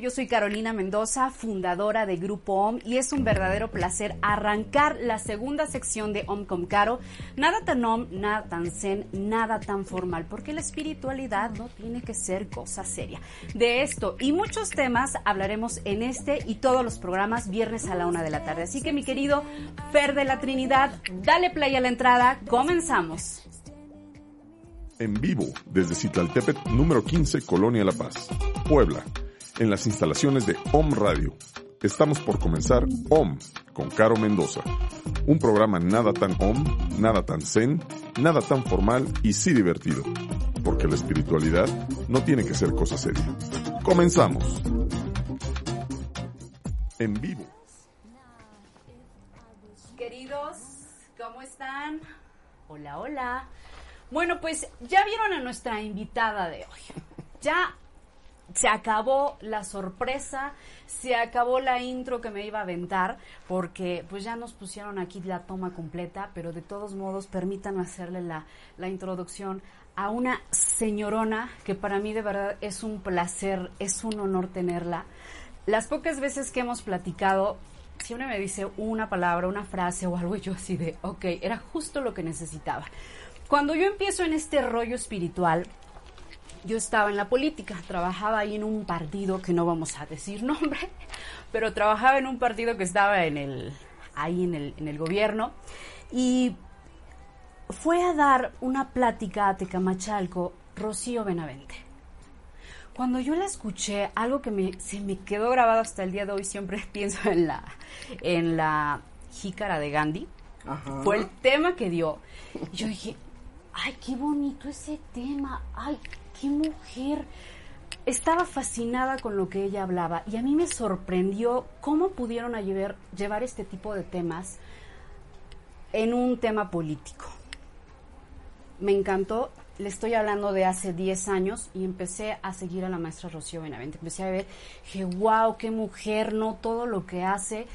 Yo soy Carolina Mendoza, fundadora de Grupo OM, y es un verdadero placer arrancar la segunda sección de OM con Caro. Nada tan OM, nada tan zen, nada tan formal, porque la espiritualidad no tiene que ser cosa seria. De esto y muchos temas hablaremos en este y todos los programas viernes a la una de la tarde. Así que mi querido Fer de la Trinidad, dale play a la entrada, comenzamos. En vivo desde Citlaltepet, número 15, Colonia La Paz, Puebla en las instalaciones de OM Radio. Estamos por comenzar OM con Caro Mendoza, un programa nada tan OM, nada tan zen, nada tan formal y sí divertido, porque la espiritualidad no tiene que ser cosa seria. Comenzamos. En vivo. Queridos, ¿cómo están? Hola, hola. Bueno, pues ya vieron a nuestra invitada de hoy. Ya se acabó la sorpresa, se acabó la intro que me iba a aventar, porque pues ya nos pusieron aquí la toma completa, pero de todos modos permítanme hacerle la, la introducción a una señorona que para mí de verdad es un placer, es un honor tenerla. Las pocas veces que hemos platicado, siempre me dice una palabra, una frase o algo y yo así de, ok, era justo lo que necesitaba. Cuando yo empiezo en este rollo espiritual, yo estaba en la política, trabajaba ahí en un partido que no vamos a decir nombre, pero trabajaba en un partido que estaba en el, ahí en el, en el gobierno y fue a dar una plática a Tecamachalco Rocío Benavente. Cuando yo la escuché, algo que me, se me quedó grabado hasta el día de hoy, siempre pienso en la, en la jícara de Gandhi, fue el tema que dio. yo dije, ay, qué bonito ese tema, ay, qué mujer. Estaba fascinada con lo que ella hablaba y a mí me sorprendió cómo pudieron llevar, llevar este tipo de temas en un tema político. Me encantó, le estoy hablando de hace 10 años y empecé a seguir a la maestra Rocío Benavente. Empecé a ver, dije, wow, qué mujer, no todo lo que hace.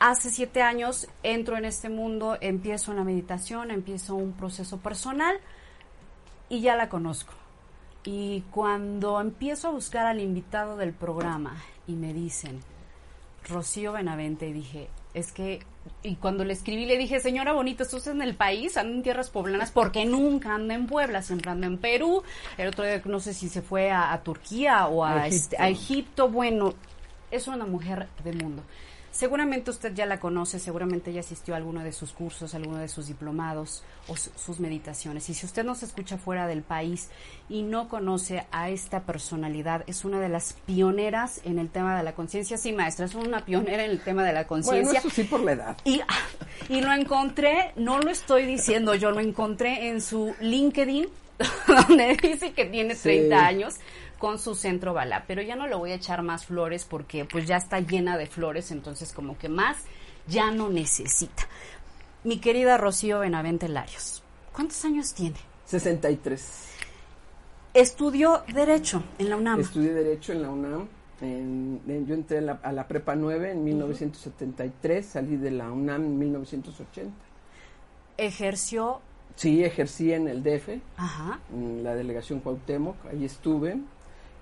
Hace siete años entro en este mundo, empiezo en la meditación, empiezo un proceso personal y ya la conozco. Y cuando empiezo a buscar al invitado del programa y me dicen, Rocío Benavente, dije, es que, y cuando le escribí le dije, señora bonita, estás en el país, anda en tierras poblanas, porque nunca anda en Puebla, siempre anda en Perú, el otro día no sé si se fue a, Turquía o a a Egipto, bueno, es una mujer de mundo. Seguramente usted ya la conoce, seguramente ya asistió a alguno de sus cursos, a alguno de sus diplomados o sus meditaciones. Y si usted no se escucha fuera del país y no conoce a esta personalidad, es una de las pioneras en el tema de la conciencia. Sí, maestra, es una pionera en el tema de la conciencia. Bueno, eso sí por la edad. Y, y lo encontré, no lo estoy diciendo yo, lo encontré en su LinkedIn, donde dice que tiene 30 años con su centro bala, pero ya no le voy a echar más flores porque pues ya está llena de flores, entonces como que más ya no necesita. Mi querida Rocío Benavente Larios, ¿cuántos años tiene? 63. Estudió Derecho en la UNAM. Estudié Derecho en la UNAM. yo entré a la, Prepa 9 en 1973, salí de la UNAM en 1980. ¿Ejerció? Sí, ejercí en el DF, en la delegación Cuauhtémoc, ahí estuve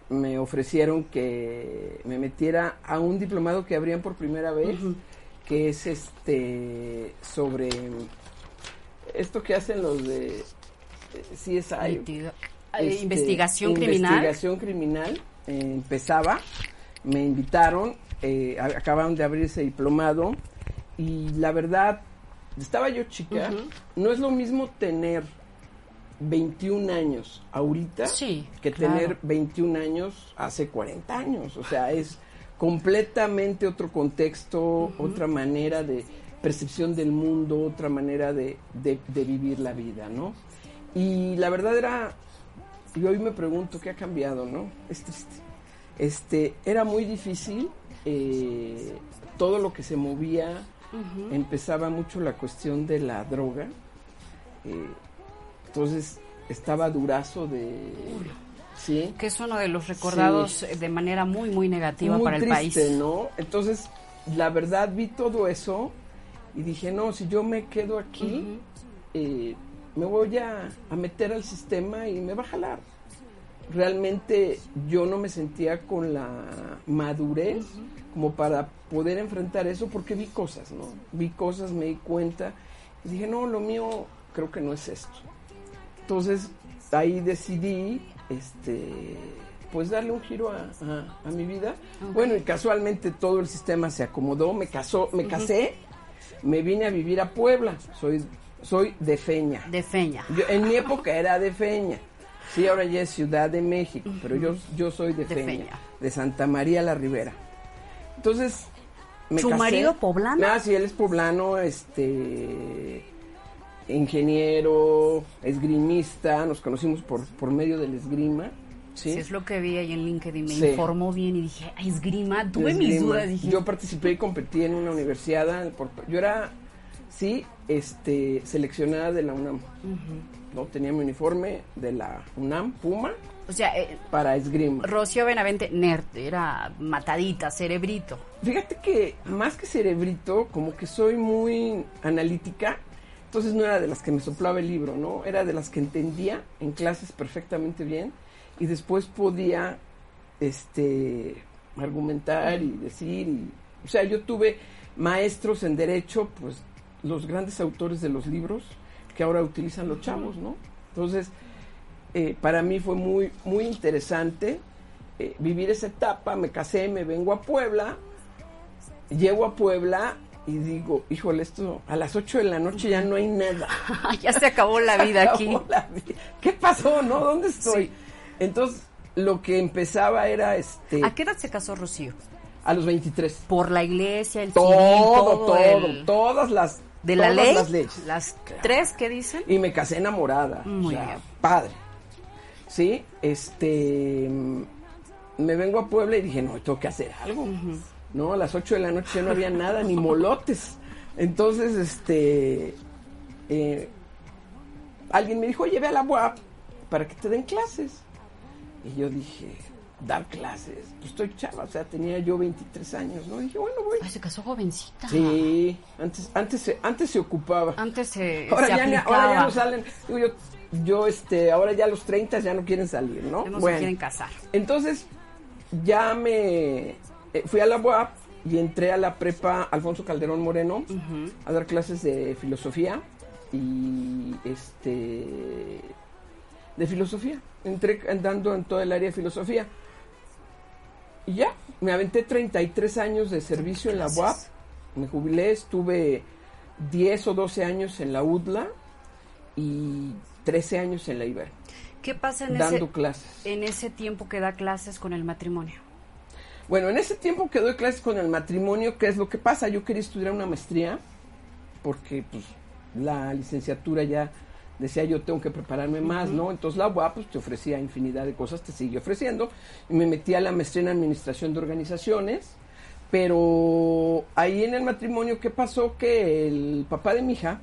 me ofrecieron que me metiera a un diplomado que abrían por primera vez, que es este sobre esto que hacen los de CSI. Este, investigación criminal. Investigación criminal. empezaba, me invitaron, eh, acabaron de abrir ese diplomado y la verdad, estaba yo chica, no es lo mismo tener 21 años ahorita que tener 21 años hace 40 años. O sea, es completamente otro contexto, otra manera de percepción del mundo, otra manera de, de, vivir la vida, ¿no? Y la verdad era y hoy me pregunto qué ha cambiado, ¿no? Es triste. Este, era muy difícil, eh, todo lo que se movía, empezaba mucho la cuestión de la droga, eh, entonces estaba durazo de... ¿sí? Que es uno de los recordados Sí. de manera muy, muy negativa muy para el país. ¿no? Entonces, la verdad vi todo eso y dije, no, si yo me quedo aquí, eh, me voy a, a meter al sistema y me va a jalar. Realmente yo no me sentía con la madurez como para poder enfrentar eso porque vi cosas, ¿no? Vi cosas, me di cuenta y dije, no, lo mío creo que no es esto. Entonces ahí decidí, este, pues darle un giro a, a- a mi vida. Bueno, y casualmente todo el sistema se acomodó, me casó, me casé, me vine a vivir a Puebla. Soy, soy de Feña. De feña. Yo- en mi época era de Feña. Sí, ahora ya es Ciudad de México, pero yo, yo soy de, De Feña, Feña. de Santa María la Ribera. Entonces, me ¿Su casé. marido poblano? Ah, sí, él es poblano, este ingeniero, esgrimista, nos conocimos por, por medio del esgrima. ¿sí? Sí, es lo que vi ahí en LinkedIn, me Sí. informó bien y dije, "Ay, esgrima, tuve de mis esgrima. dudas, dije, Yo participé y competí en una universidad. por- yo era, sí, este, seleccionada de la UNAM. No tenía mi uniforme de la UNAM, Puma, o sea, eh, para esgrima. Rocío Benavente, nerd, era matadita, cerebrito. Fíjate que más que cerebrito, como que soy muy analítica, entonces no era de las que me soplaba el libro, ¿no? Era de las que entendía en clases perfectamente bien y después podía este argumentar y decir o sea, yo tuve maestros en derecho, pues los grandes autores de los libros que ahora utilizan los chavos, ¿no? Entonces, eh, para mí fue muy, muy interesante eh, vivir esa etapa. Me casé, me vengo a Puebla, llego a Puebla y digo, híjole, esto a las 8 de la noche ya no hay nada. ya se acabó la vida aquí. Acabó la vida. ¿Qué pasó, no? ¿Dónde estoy? Entonces, lo que empezaba era este ¿A qué edad se casó Rocío? a los 23. Por la iglesia, el civil, Todo, todo, el- todas las de la todas ley, las leyes. las tres que dicen. Y me casé enamorada. Muy o sea, bien. Padre. Sí, este. mm, Me vengo a Puebla y dije, no, tengo que hacer algo. No, a las 8 de la noche ya no había nada, ni molotes. Entonces, este. eh, alguien me dijo, oye, ve a la UAP para que te den clases. Y yo dije, dar clases. Pues estoy chava, o sea, tenía yo 23 años, ¿no? Y dije, bueno, voy. Ay, se casó jovencita. Sí, antes, antes, se, antes se ocupaba. Antes se, Ahora se ya, ahora ya no salen. Digo, yo, yo, este, ahora ya a los 30 ya no quieren salir, ¿no? Ya no se quieren casar. Entonces, ya me eh, fui a la UAP y entré a la prepa Alfonso Calderón Moreno a dar clases de filosofía y este de filosofía. Entré andando en todo el área de filosofía. Y ya, me aventé 33 años de servicio en la UAP. Me jubilé, estuve 10 o 12 años en la UDLA y 13 años en la IBER, ¿Qué pasa en dando ese, clases. en ese tiempo que da clases con el matrimonio? Bueno, en ese tiempo que doy clases con el matrimonio, ¿qué es lo que pasa? Yo quería estudiar una maestría porque pues la licenciatura ya decía yo tengo que prepararme más, ¿no? Entonces la UAP pues, te ofrecía infinidad de cosas, te sigue ofreciendo y me metí a la maestría en administración de organizaciones, pero ahí en el matrimonio ¿qué pasó? Que el papá de mi hija,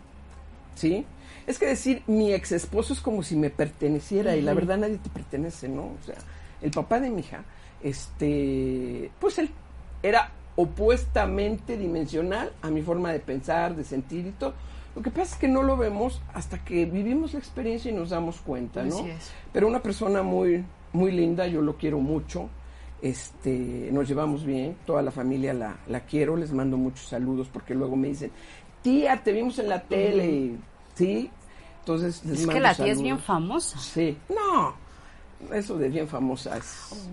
¿sí? Es que decir mi ex esposo es como si me perteneciera y la verdad nadie te pertenece, ¿no? O sea, el papá de mi hija, este, pues él era opuestamente dimensional a mi forma de pensar, de sentir y todo. Lo que pasa es que no lo vemos hasta que vivimos la experiencia y nos damos cuenta, ¿no? Así es. Pero una persona muy, muy linda, yo lo quiero mucho. Este, nos llevamos bien, toda la familia la, la quiero, les mando muchos saludos porque luego me dicen, tía, te vimos en la tele, ¿sí? Entonces les Es que la tía es bien famosa. Sí, no, eso de bien famosa es...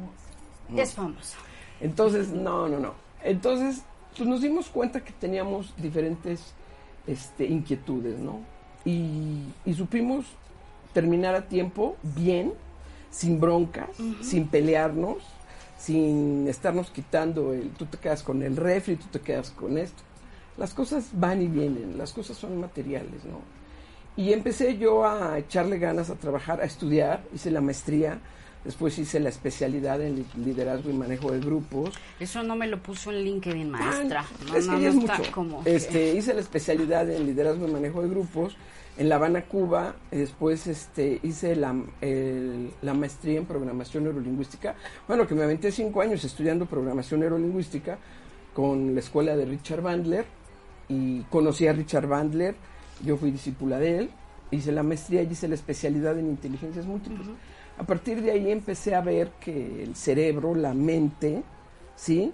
Es famosa. Entonces, no, no, no. Entonces, pues nos dimos cuenta que teníamos diferentes este, inquietudes, ¿no? Y, y supimos terminar a tiempo, bien, sin broncas, sin pelearnos, sin estarnos quitando el, tú te quedas con el refri, tú te quedas con esto. Las cosas van y vienen, las cosas son materiales, ¿no? Y empecé yo a echarle ganas a trabajar, a estudiar, hice la maestría, después hice la especialidad en liderazgo y manejo de grupos. Eso no me lo puso en LinkedIn, maestra. no, es que es mucho. Este, hice la especialidad en liderazgo y manejo de grupos en La Habana, Cuba. Después este, hice la, la maestría en programación neurolingüística. Bueno, que me aventé cinco años estudiando programación neurolingüística con la escuela de Richard Bandler. Y conocí a Richard Bandler, yo fui discípula de él. Hice la maestría y hice la especialidad en inteligencias múltiples. A partir de ahí empecé a ver que el cerebro, la mente, ¿sí?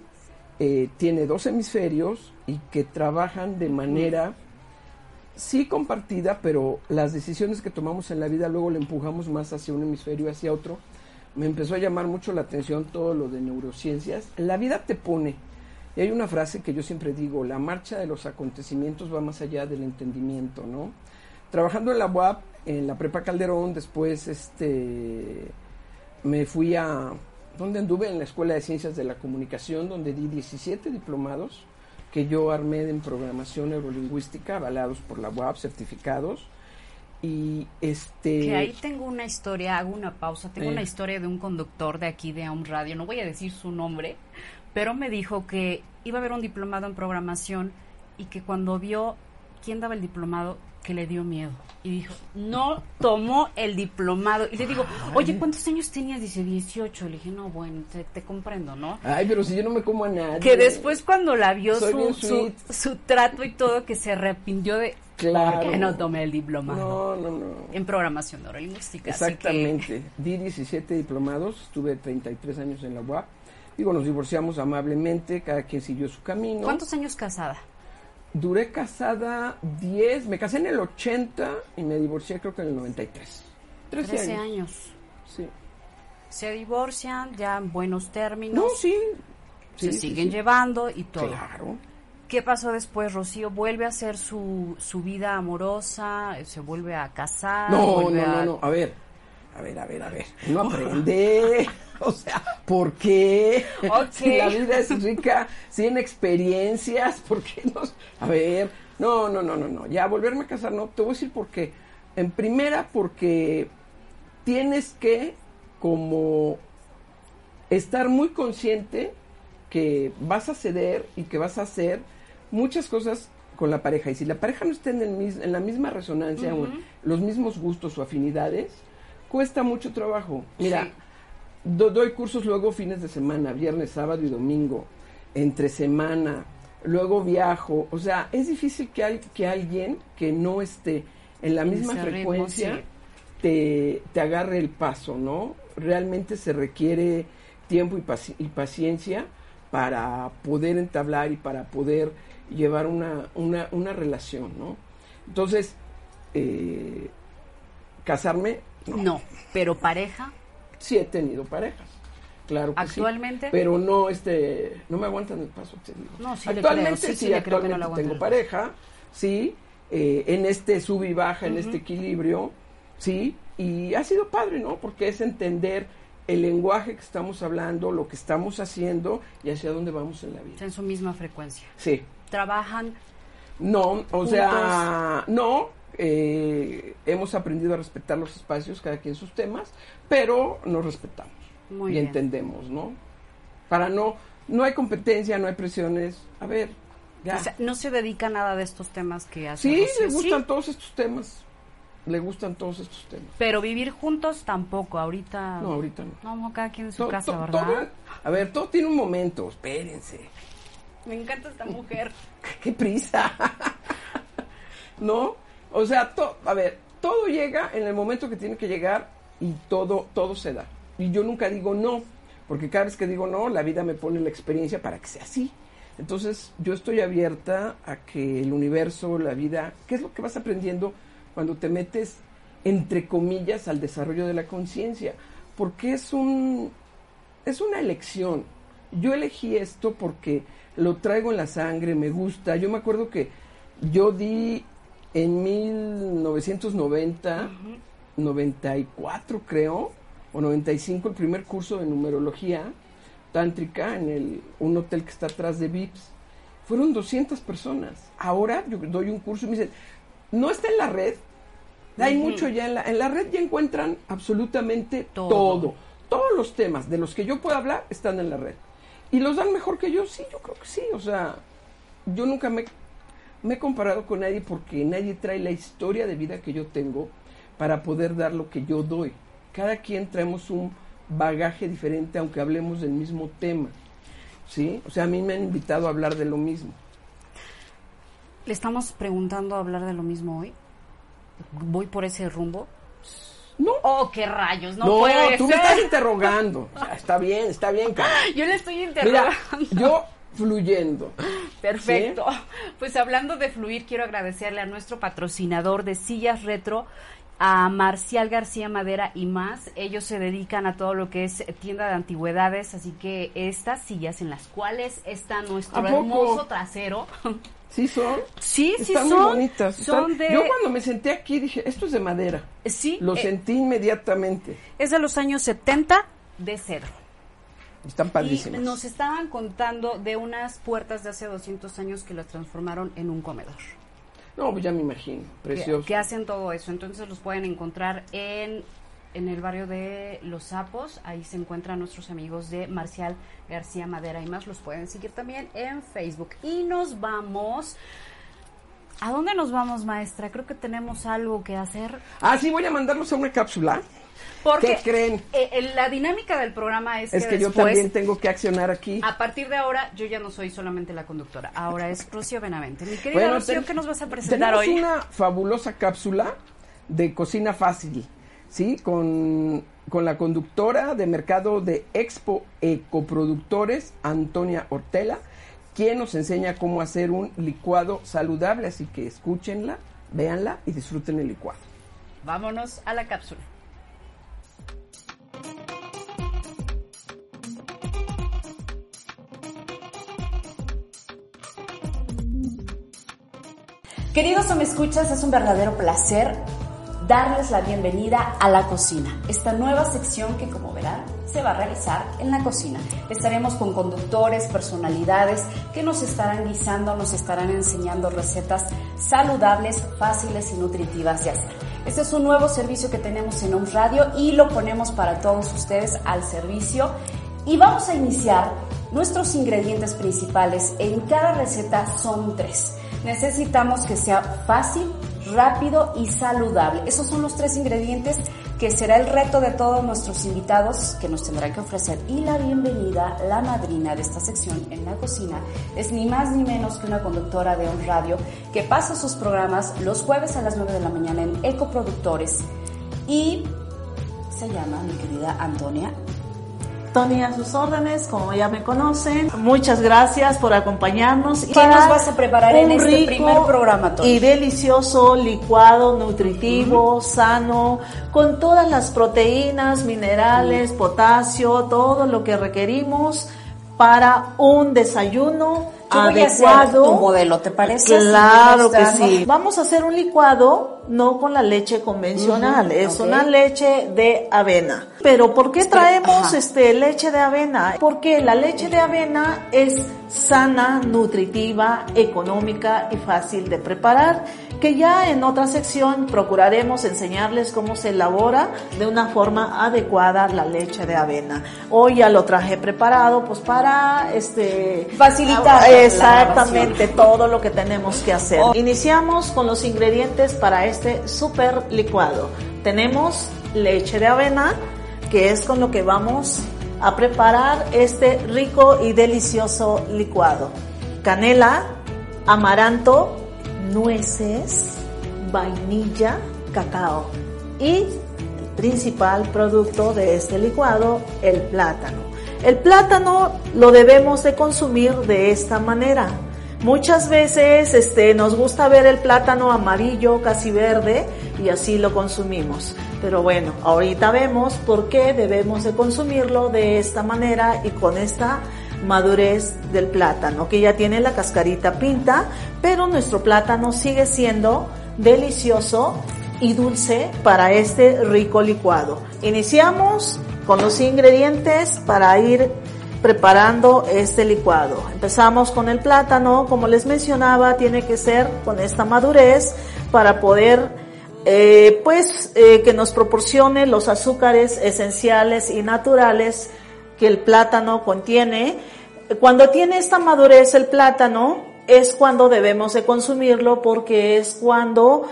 Eh, tiene dos hemisferios y que trabajan de manera sí compartida, pero las decisiones que tomamos en la vida luego le empujamos más hacia un hemisferio, hacia otro. Me empezó a llamar mucho la atención todo lo de neurociencias. La vida te pone, y hay una frase que yo siempre digo, la marcha de los acontecimientos va más allá del entendimiento, ¿no? Trabajando en la UAP, en la Prepa Calderón, después este me fui a donde anduve en la Escuela de Ciencias de la Comunicación, donde di 17 diplomados que yo armé en programación neurolingüística, avalados por la UAP, certificados. Y este. Que ahí tengo una historia, hago una pausa. Tengo una historia de un conductor de aquí de Home Radio, no voy a decir su nombre, pero me dijo que iba a haber un diplomado en programación y que cuando vio quién daba el diplomado, que le dio miedo. Y dijo, no tomó el diplomado. Y le digo, oye, ¿cuántos años tenías? Dice, 18. Le dije, no, bueno, te, comprendo, ¿no? Ay, pero si yo no me como a nadie. Que después cuando la vio su, su, trato y todo, que se arrepintió de... Claro. que no tomé el diplomado? No, no, no. En programación neurolingüística. Exactamente. Di 17 diplomados, estuve 33 años en la UAP. Digo, nos divorciamos amablemente, cada quien siguió su camino. ¿Cuántos años casada? Duré casada 10, me casé en el 80 y me divorcié creo que en el 93. 13, años. Sí. Se divorcian ya en buenos términos. No, sí. se siguen llevando y todo. Claro. ¿Qué pasó después? Rocío vuelve a hacer su, su vida amorosa, se vuelve a casar. No, no, no, no. A ver, a ver, a ver, a ver. No aprende. O sea, ¿por qué? Si la vida es rica, sin experiencias, ¿por qué no? A ver, no, no, no, no, no. Ya volverme a casar, no. Te voy a decir por qué. En primera, porque tienes que, como, estar muy consciente que vas a ceder y que vas a hacer muchas cosas con la pareja. Y si la pareja no está en, el, en la misma resonancia o los mismos gustos o afinidades, cuesta mucho trabajo. Mira, doy cursos luego fines de semana, viernes, sábado y domingo, entre semana, luego viajo. O sea, es difícil que, hay, que alguien que no esté en la misma frecuencia te, te, agarre el paso, ¿no? Realmente se requiere tiempo y, y, paciencia para poder entablar y para poder llevar una, una, una relación, ¿no? Entonces, eh, casarme. No, pero pareja sí he tenido parejas. Claro que ¿Actualmente? pero no este no me aguantan el paso, te digo. No, sí actualmente sí, actualmente tengo pareja, sí, eh, en este sub y baja, en este equilibrio, sí, y ha sido padre, ¿no? Porque es entender el lenguaje que estamos hablando, lo que estamos haciendo y hacia dónde vamos en la vida. En su misma frecuencia. Sí. ¿Trabajan? No, o sea, no, eh, hemos aprendido a respetar los espacios, cada quien sus temas, pero nos respetamos y entendemos, ¿no? Para no, no hay competencia, no hay presiones. A ver, ya. no se dedica a nada de estos temas que hace. Sí, le gustan todos estos temas. Le gustan todos estos temas. Pero vivir juntos tampoco, ahorita. No, ahorita no. No, cada quien en su casa, ¿verdad? a ver, todo tiene un momento, espérense. Me encanta esta mujer. ¡Qué prisa! ¿No? O sea, a ver, todo llega en el momento que tiene que llegar y todo, todo se da. Y yo nunca digo no, porque cada vez que digo no, la vida me pone la experiencia para que sea así. Entonces, yo estoy abierta a que el universo, la vida, ¿qué es lo que vas aprendiendo cuando te metes, entre comillas, al desarrollo de la conciencia? Porque es un, es una elección. Yo elegí esto porque lo traigo en la sangre, me gusta. Yo me acuerdo que yo di en 1990, 94 creo, o 95 el primer curso de numerología tántrica en el, un hotel que está atrás de VIPS. Fueron 200 personas. Ahora yo doy un curso y me dicen, no está en la red, Hay mucho ya en la, en la red, ya encuentran absolutamente todo. Todos los temas de los que yo puedo hablar están en la red. ¿Y los dan mejor que yo? Sí, yo creo que sí. O sea, yo nunca me, me he comparado con nadie porque nadie trae la historia de vida que yo tengo para poder dar lo que yo doy. Cada quien traemos un bagaje diferente aunque hablemos del mismo tema. ¿Sí? O sea, a mí me han invitado a hablar de lo mismo. ¿Le estamos preguntando a hablar de lo mismo hoy? ¿Voy por ese rumbo? No. Oh, qué rayos, no, No, puede tú me estás interrogando. O sea, está bien, está bien, cara. Yo le estoy Mira, interrogando. yo fluyendo. Perfecto. Pues hablando de fluir, quiero agradecerle a nuestro patrocinador de sillas retro, a Marcial García Madera y más. Ellos se dedican a todo lo que es tienda de antigüedades, así que estas sillas en las cuales está nuestro hermoso trasero. ¿Sí son? Sí, sí Están son. muy bonitas. Son están- de Yo cuando me senté aquí dije, esto es de madera. Sí, Lo eh, sentí inmediatamente. es de los años 70 de cedro. Están Y padrísimas. nos estaban contando de unas puertas de hace 200 años que las transformaron en un comedor. No, pues ya me imagino. que, Precioso. que hacen todo eso. Entonces los pueden encontrar en, en el barrio de Los Sapos. Ahí se encuentran nuestros amigos de Marcial García Madera y más. Los pueden seguir también en Facebook. Y nos vamos. ¿A dónde nos vamos, maestra? Creo que tenemos algo que hacer. Ah, sí, voy a mandarlos a una cápsula. Porque ¿Qué creen? eh, eh, la dinámica del programa es, Es que yo después, también tengo que accionar aquí. A partir de ahora, yo ya no soy solamente la conductora. Ahora es Rocío Benavente. Mi querida Rocío, ten- ¿qué nos vas a presentar hoy? una fabulosa cápsula de cocina fácil, ¿sí? Con, con la conductora de mercado de Expo Ecoproductores, Antonia Ortela, quien nos enseña cómo hacer un licuado saludable. Así que escúchenla, véanla y disfruten el licuado. Vámonos a la cápsula. Queridos o me escuchas, es un verdadero placer darles la bienvenida a la cocina, esta nueva sección que como verán se va a realizar en la cocina. Estaremos con conductores, personalidades que nos estarán guisando, nos estarán enseñando recetas saludables, fáciles y nutritivas de hacer. Este es un nuevo servicio que tenemos en un radio y lo ponemos para todos ustedes al servicio. Y vamos a iniciar nuestros ingredientes principales. En cada receta son tres. Necesitamos que sea fácil, rápido y saludable. Esos son los tres ingredientes que será el reto de todos nuestros invitados que nos tendrán que ofrecer. Y la bienvenida, la madrina de esta sección en la cocina, es ni más ni menos que una conductora de un radio que pasa sus programas los jueves a las 9 de la mañana en Ecoproductores. Y se llama mi querida Antonia Tony a sus órdenes, como ya me conocen. Muchas gracias por acompañarnos. ¿Qué nos vas a preparar en este primer programa, Tony? Y delicioso licuado nutritivo, sano, con todas las proteínas, minerales, potasio, todo lo que requerimos para un desayuno Yo voy a adecuado. tu modelo, ¿te parece? Claro Si que sí. Vamos a hacer un licuado no con la leche convencional, es una leche de avena. Pero ¿por qué traemos ajá. este leche de avena? Porque la leche de avena es sana, nutritiva, económica y fácil de preparar, que ya en otra sección procuraremos enseñarles cómo se elabora de una forma adecuada la leche de avena. Hoy ya lo traje preparado pues para este Facilitar la exactamente todo lo que tenemos que hacer. Iniciamos con los ingredientes para este super licuado. Tenemos leche de avena, que es con lo que vamos a preparar este rico y delicioso licuado. Canela, amaranto, nueces, vainilla, cacao y el principal producto de este licuado, el plátano. El plátano lo debemos de consumir de esta manera. Muchas veces este, nos gusta ver el plátano amarillo, casi verde, y así lo consumimos. Pero bueno, ahorita vemos por qué debemos de consumirlo de esta manera y con esta madurez del plátano, que ya tiene la cascarita pinta, pero nuestro plátano sigue siendo delicioso y dulce para este rico licuado. Iniciamos con los ingredientes para ir preparando este licuado. Empezamos con el plátano, como les mencionaba, tiene que ser con esta madurez para poder eh, pues eh, que nos proporcione los azúcares esenciales y naturales que el plátano contiene. Cuando tiene esta madurez el plátano es cuando debemos de consumirlo porque es cuando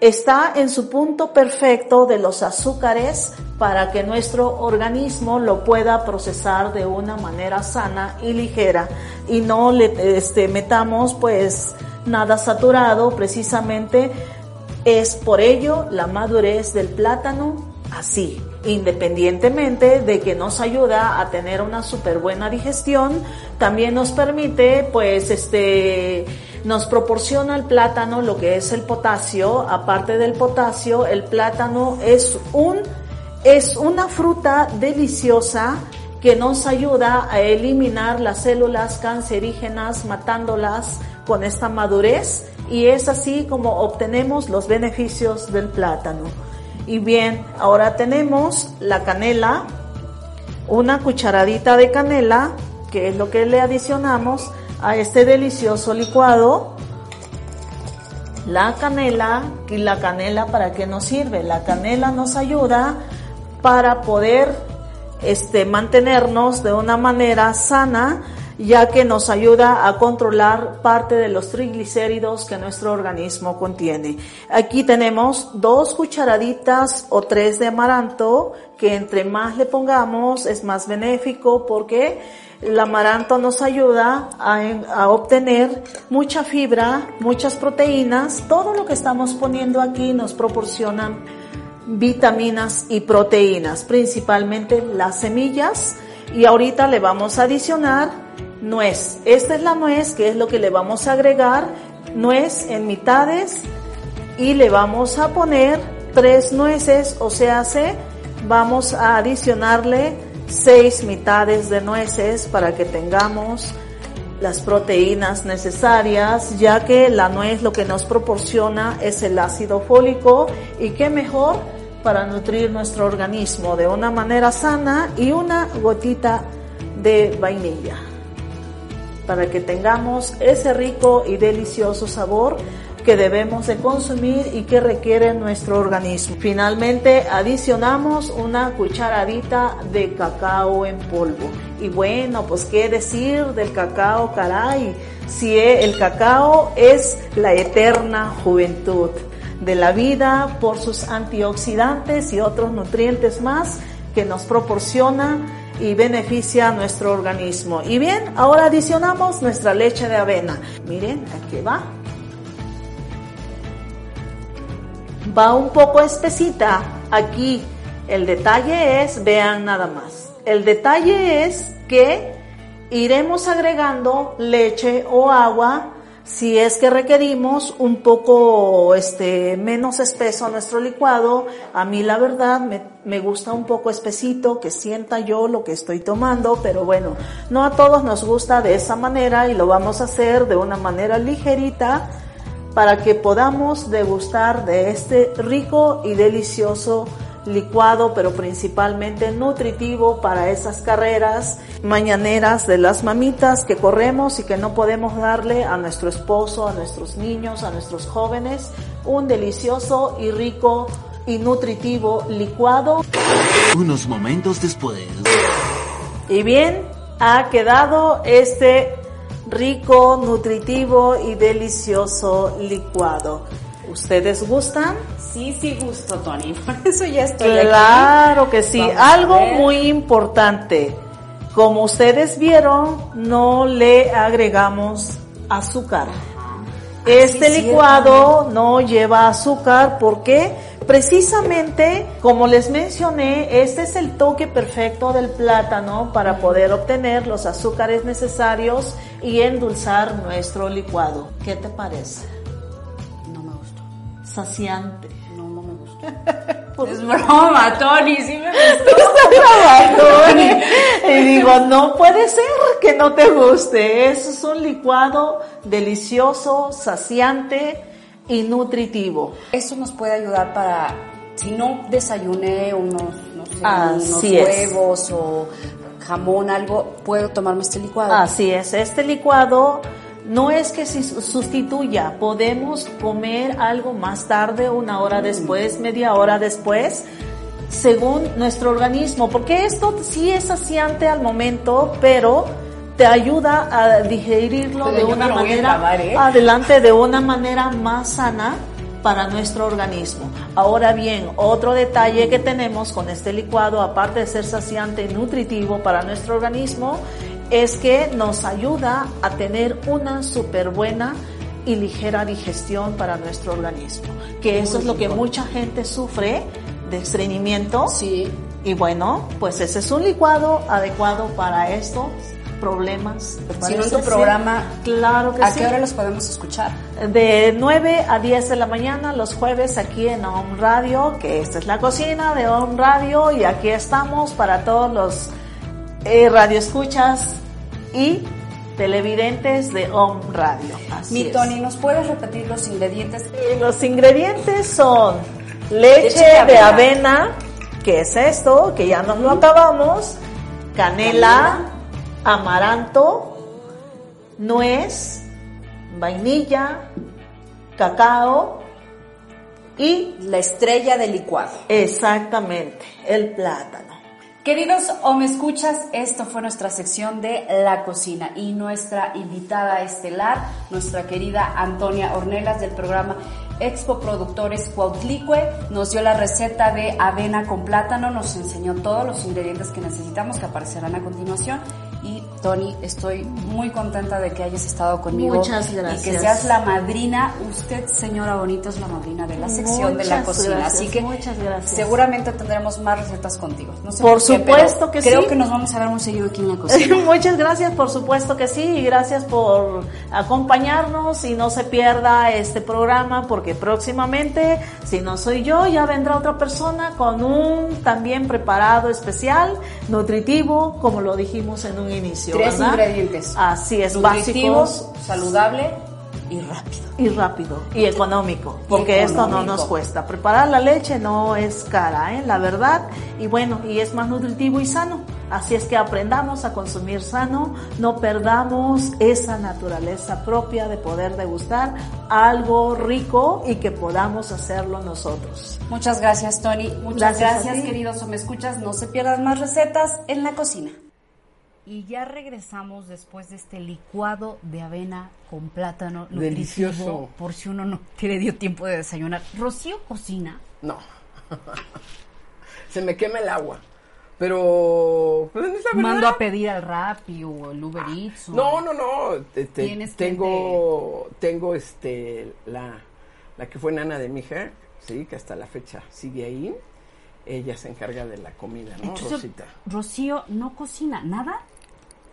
está en su punto perfecto de los azúcares para que nuestro organismo lo pueda procesar de una manera sana y ligera. Y no le este, metamos pues nada saturado. Precisamente es por ello la madurez del plátano así independientemente de que nos ayuda a tener una súper buena digestión, también nos permite, pues, este, nos proporciona el plátano lo que es el potasio. Aparte del potasio, el plátano es un, es una fruta deliciosa que nos ayuda a eliminar las células cancerígenas matándolas con esta madurez y es así como obtenemos los beneficios del plátano. Y bien, ahora tenemos la canela, una cucharadita de canela, que es lo que le adicionamos a este delicioso licuado. La canela, y la canela para qué nos sirve? La canela nos ayuda para poder este, mantenernos de una manera sana ya que nos ayuda a controlar parte de los triglicéridos que nuestro organismo contiene. Aquí tenemos dos cucharaditas o tres de amaranto, que entre más le pongamos es más benéfico porque el amaranto nos ayuda a, obtener mucha fibra, muchas proteínas. Todo lo que estamos poniendo aquí nos proporciona vitaminas y proteínas, principalmente las semillas. Y ahorita le vamos a adicionar nuez. Esta es la nuez que es lo que le vamos a agregar, nuez en mitades y le vamos a poner tres nueces, o sea, se, vamos a adicionarle seis mitades de nueces para que tengamos las proteínas necesarias, ya que la nuez lo que nos proporciona es el ácido fólico y qué mejor para nutrir nuestro organismo de una manera sana y una gotita de vainilla para que tengamos ese rico y delicioso sabor que debemos de consumir y que requiere nuestro organismo. Finalmente adicionamos una cucharadita de cacao en polvo. Y bueno, pues qué decir del cacao, caray. Si el cacao es la eterna juventud de la vida por sus antioxidantes y otros nutrientes más que nos proporciona y beneficia a nuestro organismo. Y bien, ahora adicionamos nuestra leche de avena. Miren, aquí va. Va un poco espesita. Aquí el detalle es, vean nada más. El detalle es que iremos agregando leche o agua si es que requerimos un poco este, menos espeso nuestro licuado, a mí la verdad me, me, gusta un poco espesito, que sienta yo lo que estoy tomando, pero bueno, no a todos nos gusta de esa manera y lo vamos a hacer de una manera ligerita para que podamos degustar de este rico y delicioso licuado, pero principalmente nutritivo para esas carreras mañaneras de las mamitas que corremos y que no podemos darle a nuestro esposo, a nuestros niños, a nuestros jóvenes, un delicioso y rico y nutritivo licuado. Unos momentos después. Y bien, ha quedado este rico, nutritivo y delicioso licuado. ¿Ustedes gustan? Sí, sí gusto, Tony. Por eso ya estoy claro aquí. Claro que sí. Algo muy importante. Como ustedes vieron, no le agregamos azúcar. Este sí, licuado no lleva azúcar porque precisamente, como les mencioné, este es el toque perfecto del plátano para poder obtener los azúcares necesarios y endulzar nuestro licuado. ¿Qué te parece? Saciante. No, no me gustó. es broma, Tony, sí me gustó. Tony. Y digo, no puede ser que no te guste. Eso es un licuado delicioso, saciante y nutritivo. Eso nos puede ayudar para, si no desayuné unos, no sé, unos es. huevos o jamón, algo, puedo tomarme este licuado. Así es, este licuado no es que se sustituya, podemos comer algo más tarde, una hora después, media hora después, según nuestro organismo, porque esto sí es saciante al momento, pero te ayuda a digerirlo Pero de una manera ¿eh? adelante, de una manera más sana para nuestro organismo. Ahora bien, otro detalle que tenemos con este licuado, aparte de ser saciante y nutritivo para nuestro organismo, es que nos ayuda a tener una súper buena y ligera digestión para nuestro organismo. Que eso es lo que mucha gente sufre de estreñimiento. Sí. Y bueno, pues ese es un licuado adecuado para estos problemas. ¿Te Si no en tu programa, claro que ¿a sí. qué hora los podemos escuchar? De 9 a 10 de la mañana los jueves aquí en Home Radio, que esta es la cocina de Home Radio y aquí estamos para todos los eh, radioescuchas y televidentes de Home Radio. Así Mi. Tony, ¿nos puedes repetir los ingredientes? Los ingredientes son leche, Leche de de avena. avena, que es esto, que ya nos lo acabamos, canela, amaranto, nuez, vainilla, cacao y La estrella del licuado. exactamente el plátano. Queridos o me escuchas, esto fue nuestra sección de la cocina y nuestra invitada estelar, nuestra querida Antonia Ornelas del programa Expo Productores Cuautlicue, nos dio la receta de avena con plátano, nos enseñó todos los ingredientes que necesitamos que aparecerán a continuación. Y Tony, estoy muy contenta de que hayas estado conmigo. Muchas Y que gracias. seas la madrina, usted señora bonito es la madrina de la sección de la cocina. gracias, Así que muchas gracias. seguramente tendremos más recetas contigo. No sé Por qué, supuesto que creo sí. que nos vamos a ver muy seguido aquí en la cocina. Muchas gracias, por supuesto que sí, y gracias por acompañarnos y no se pierda este programa porque próximamente, si no soy yo, ya vendrá otra persona con un también preparado especial, nutritivo, como lo dijimos en un inicio. Tres ¿verdad? ingredientes. Así es, básicos saludable y rápido. y rápido y económico, porque esto no nos cuesta. Preparar la leche no es cara, ¿eh? la verdad, y bueno, y es más nutritivo y sano. Así es que aprendamos a consumir sano, no perdamos esa naturaleza propia de poder degustar algo rico y que podamos hacerlo nosotros. Muchas gracias, Tony. Muchas Gracias gracias, queridos o me escuchas. No se pierdan más recetas en la cocina. Y ya regresamos después de este licuado de avena con plátano nutritivo, Delicioso. por si uno no tiene dio tiempo de desayunar. Rocío cocina. No. Se me quema el agua. Pero. pues, es la verdad. Mando a pedir al Rappi o el Uber Eats. o- No, no, no. te- te- Tienes que tengo, tengo este, la, la que fue nana de mi hija, sí, que hasta la fecha sigue ahí. Ella se encarga de la comida, ¿no, Entonces, Rosita? Rocío no cocina nada.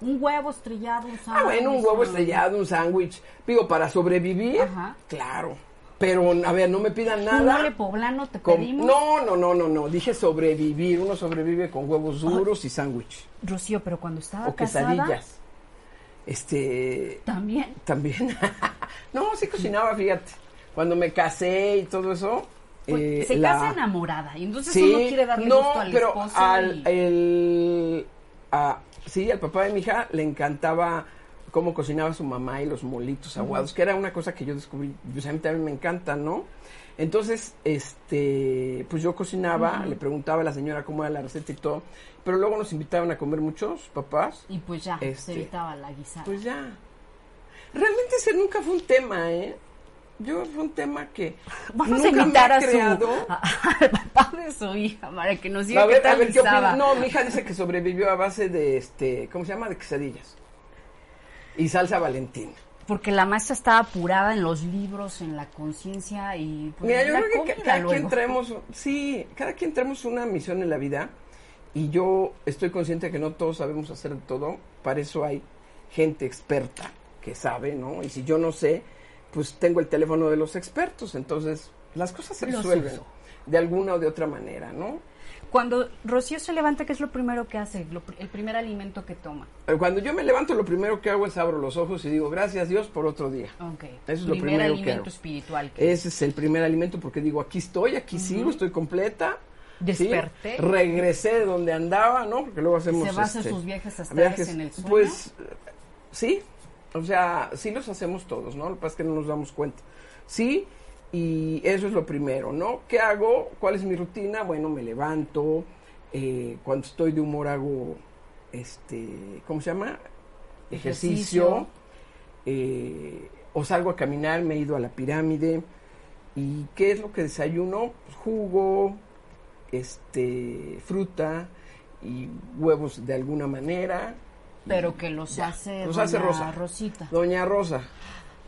Un huevo estrellado, un Ah, bueno, un huevo estrellado, un sándwich. Digo, para sobrevivir, Ajá. claro. Pero, a ver, no me pidan Un nada. mole poblano te con- pedimos. no, no, no, no, no. Dije sobrevivir. Uno sobrevive con huevos duros y sándwich. Rocío, pero cuando estaba O casada, quesadillas. Este. también. También. no, sí cocinaba, fíjate. Cuando me casé y todo eso. Pues, eh, se la- casa enamorada y entonces Sí, uno quiere darle no, gusto al pero esposo al, y- el, a- sí, al papá de mi hija le encantaba cómo cocinaba su mamá y los molitos aguados, que era una cosa que yo descubrí, pues a mí también me encanta, ¿no? Entonces, este, pues yo cocinaba, le preguntaba a la señora cómo era la receta y todo, pero luego nos invitaban a comer muchos papás, y pues ya, este, se evitaba la guisada. pues ya. Realmente ese nunca fue un tema, ¿eh? Yo fue un tema que Vamos nunca a invitar me a su, creado. a- al papá de su hija para que nos diga A qué ver, tal a ver qué. No, mi hija dice que sobrevivió a base de este, ¿cómo se llama? De quesadillas. Y salsa valentina. Porque la maestra estaba apurada en los libros, en la conciencia y pues, Mira, yo la creo que cada quien traemos, sí, cada quien traemos una misión en la vida y yo estoy consciente que no todos sabemos hacer de todo, para eso hay gente experta que sabe, ¿no? Y si yo no sé, pues tengo el teléfono de los expertos, entonces las cosas se resuelven de alguna o de otra manera, ¿no? Cuando Rocío se levanta, ¿qué es lo primero que hace? Lo el primer alimento que toma. Eh, Cuando yo me levanto, lo primero que hago es abro los ojos y digo, gracias Dios por otro día. Ok. Eso es lo primer primero que alimento hago. espiritual. que- Ese es el primer alimento porque digo, aquí estoy, aquí sigo, estoy completa. ¿sí? Desperté. Regresé de donde andaba, ¿no? Porque luego hacemos... ¿Se va a hacer este, sus viajes astrales en el sueño? Pues, sí, O sea, sí los hacemos todos, ¿no? Lo que pasa es que no nos damos cuenta. Sí, y eso es lo primero, ¿no? ¿Qué hago? ¿Cuál es mi rutina? Bueno, me levanto, eh, cuando estoy de humor hago, este, ¿cómo se llama? Ejercicio. Eh, o salgo a caminar, me he ido a la pirámide. ¿Y qué es lo que desayuno? Pues jugo, este, fruta y huevos de alguna manera. Pero que los Ya, hace, los hace Rosa. Rosita. Doña Rosa.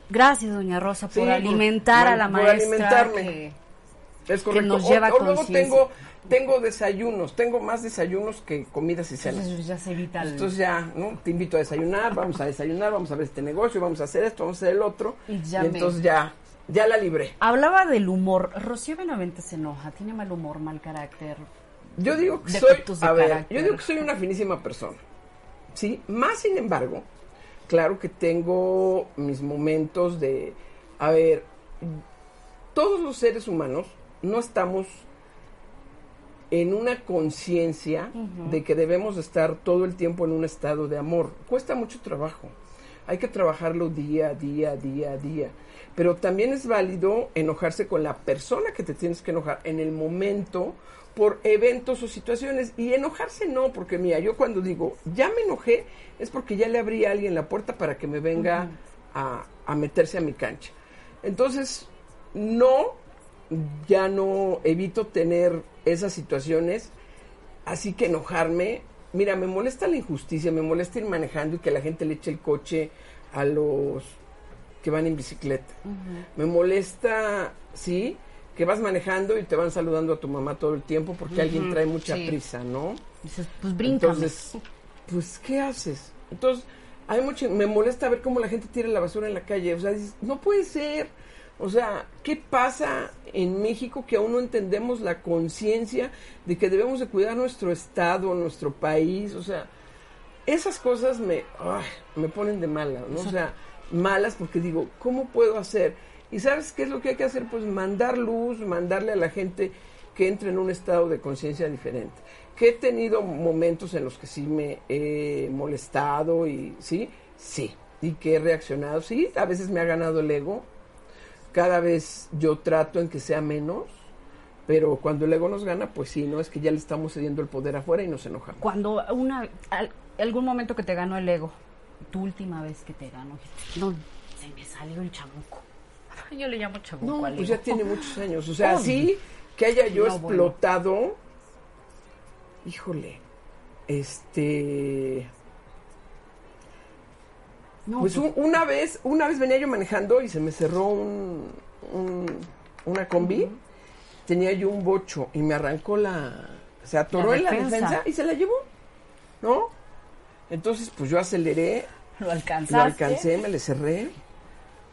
Gracias, doña Rosa, por Sí, por- alimentar a la por maestra. alimentarme. que- Es correcto. nos O- lleva o, luego conciencia. tengo, tengo desayunos, tengo más desayunos que comidas y cenas. Entonces ya se evita el- Entonces ya, ¿no? Te invito a desayunar, vamos a desayunar, vamos a ver este negocio, vamos a hacer esto, vamos a hacer el otro. Y ya me- entonces ya, ya la libré. Hablaba del humor. Rocío Benavente se enoja, tiene mal humor, mal carácter. Yo digo que soy, a ver, yo digo que soy una finísima persona. ¿Sí? Más sin embargo, claro que tengo mis momentos de, a ver, todos los seres humanos no estamos en una conciencia de que debemos estar todo el tiempo en un estado de amor. Cuesta mucho trabajo. Hay que trabajarlo día a día, día a día. Pero también es válido enojarse con la persona que te tienes que enojar en el momento por eventos o situaciones. Y enojarse no, porque mira, yo cuando digo, ya me enojé, es porque ya le abrí a alguien la puerta para que me venga a, a meterse a mi cancha. Entonces, no, ya no evito tener esas situaciones, así que enojarme, mira, me molesta la injusticia, me molesta ir manejando y que la gente le eche el coche a los que van en bicicleta. Me molesta, sí, que vas manejando y te van saludando a tu mamá todo el tiempo porque alguien trae mucha sí. prisa, ¿no? Dices, pues bríncame. Entonces, pues, ¿qué haces? Entonces, hay mucho, me molesta ver cómo la gente tira la basura en la calle. O sea, dices, no puede ser. O sea, ¿qué pasa en México que aún no entendemos la conciencia de que debemos de cuidar nuestro estado, nuestro país? O sea, esas cosas me, ay, me ponen de mala, ¿no? O sea, malas porque digo, ¿cómo puedo hacer? Y ¿sabes qué es lo que hay que hacer? Pues mandar luz, mandarle a la gente que entre en un estado de conciencia diferente. Que he tenido momentos en los que sí me he molestado y sí, sí, y que he reaccionado, sí, a veces me ha ganado el ego, cada vez yo trato en que sea menos, pero cuando el ego nos gana, pues sí, ¿no? Es que ya le estamos cediendo el poder afuera y nos enojamos. Cuando una, al- algún momento que te ganó el ego, tu última vez que te ganó, no, se me salió el chamuco. Yo le llamo chamuco No, pues ya tiene muchos años. O sea, Oh. sí que haya yo No, bueno. explotado. Híjole. Este. No, Pues un- una vez, una vez venía yo manejando y se me cerró un, un- una combi. Tenía yo un bocho y me arrancó la. Se atoró La en la defensa. defensa y se la llevó. ¿No? Entonces, pues yo aceleré, lo alcanzaste. lo alcancé, me le cerré.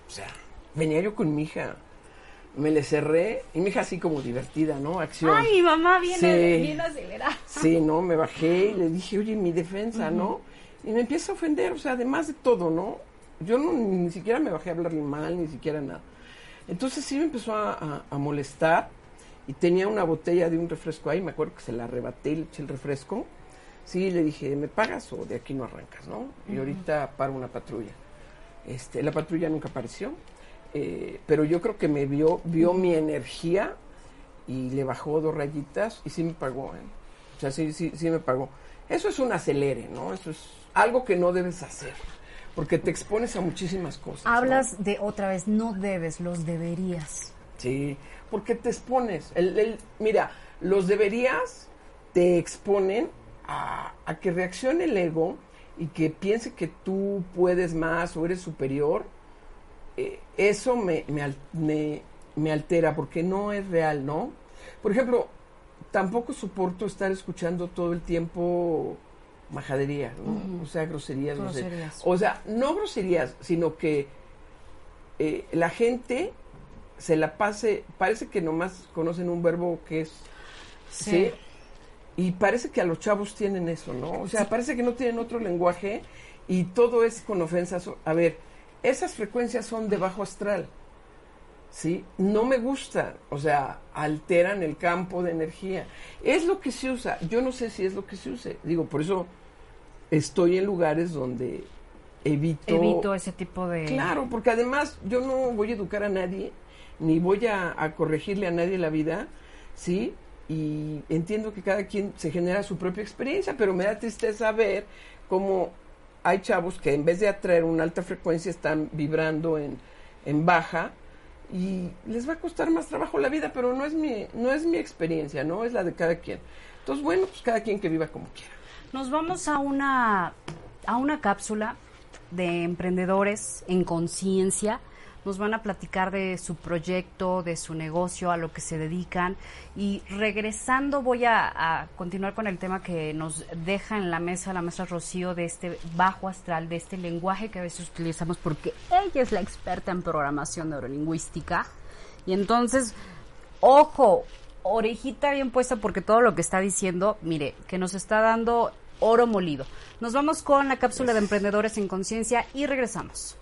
O sea, venía yo con mi hija. Me le cerré y mi hija así como divertida, ¿no? Acción. Ay, mi mamá viene, Sí. viene acelerada. Sí, no, me bajé y le dije, oye, mi defensa, ¿no? Y me empieza a ofender, o sea, además de todo, ¿no? Yo no, ni siquiera me bajé a hablarle mal, ni siquiera nada. Entonces sí me empezó a, a- a molestar y tenía una botella de un refresco ahí, me acuerdo que se la arrebaté y le eché el refresco. Sí, le dije, ¿me pagas o de aquí no arrancas, no? Y ahorita paro una patrulla. Este, la patrulla nunca apareció, eh, pero yo creo que me vio, vio mi energía y le bajó dos rayitas y sí me pagó, ¿eh? O sea, sí, sí, sí me pagó. Eso es un acelere, ¿no? Eso es algo que no debes hacer, porque te expones a muchísimas cosas. ¿no? Hablas de otra vez, no debes, los deberías. Sí, porque te expones. El, el- mira, los deberías te exponen a, a que reaccione el ego y que piense que tú puedes más o eres superior. Eh, eso me, me, me- me altera porque no es real, ¿no? Por ejemplo, tampoco soporto estar escuchando todo el tiempo majadería, ¿no? O sea, groserías, groserías. Groserías. O sea, no groserías, sino que eh, la gente se la pase, parece que nomás conocen un verbo que es Sí. sí. Y parece que a los chavos tienen eso, ¿no? O sea, parece que no tienen otro lenguaje y todo es con ofensas. A ver, esas frecuencias son de bajo astral. ¿Sí? No me gustan, o sea, alteran el campo de energía. Es lo que se usa. Yo no sé si es lo que se use. Digo, por eso estoy en lugares donde evito... Evito ese tipo de... Claro, porque además yo no voy a educar a nadie, ni voy a, a corregirle a nadie la vida, ¿sí? Y entiendo que cada quien se genera su propia experiencia, pero me da tristeza ver cómo hay chavos que en vez de atraer una alta frecuencia están vibrando en, en baja y les va a costar más trabajo la vida, pero no es mi, no es mi experiencia, ¿no? Es la de cada quien. Entonces, bueno, pues cada quien que viva como quiera. Nos vamos a una, a una cápsula de emprendedores en conciencia. Nos van a platicar de su proyecto, de su negocio, a lo que se dedican. Y regresando voy a, a continuar con el tema que nos deja en la mesa la maestra Rocío de este bajo astral, de este lenguaje que a veces utilizamos porque ella es la experta en programación neurolingüística. Y entonces, ojo, orejita bien puesta porque todo lo que está diciendo, mire, que nos está dando oro molido. Nos vamos con la cápsula de emprendedores en conciencia y regresamos.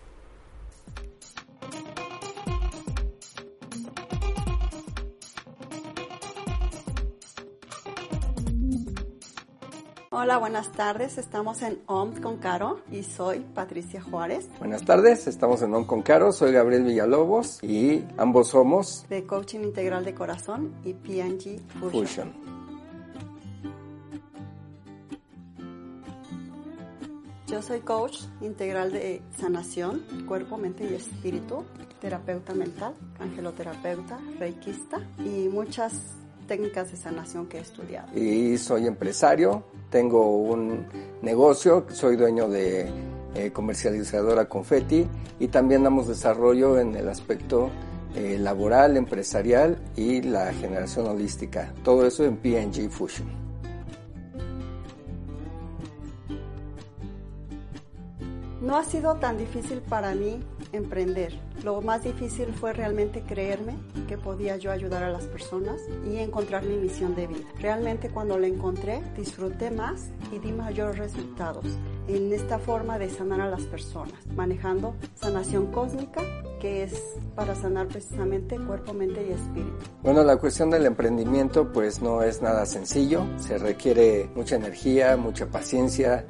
Hola, buenas tardes. Estamos en OM con Caro y soy Patricia Juárez Buenas tardes, estamos en On con Caro, soy Gabriel Villalobos y ambos somos de Coaching Integral de Corazón y PNG Fusion. Fusion. Yo soy coach integral de sanación, cuerpo, mente y espíritu, terapeuta mental, angeloterapeuta, reikista y muchas técnicas de sanación que he estudiado. Y soy empresario, tengo un negocio, soy dueño de eh, comercializadora Confetti y también damos desarrollo en el aspecto eh, laboral, empresarial y la generación holística. Todo eso en PNG Fusion. No ha sido tan difícil para mí emprender. Lo más difícil fue realmente creerme que podía yo ayudar a las personas y encontrar mi misión de vida. Realmente cuando la encontré disfruté más y di mayores resultados en esta forma de sanar a las personas, manejando sanación cósmica que es para sanar precisamente cuerpo, mente y espíritu. Bueno, la cuestión del emprendimiento pues no es nada sencillo, se requiere mucha energía, mucha paciencia,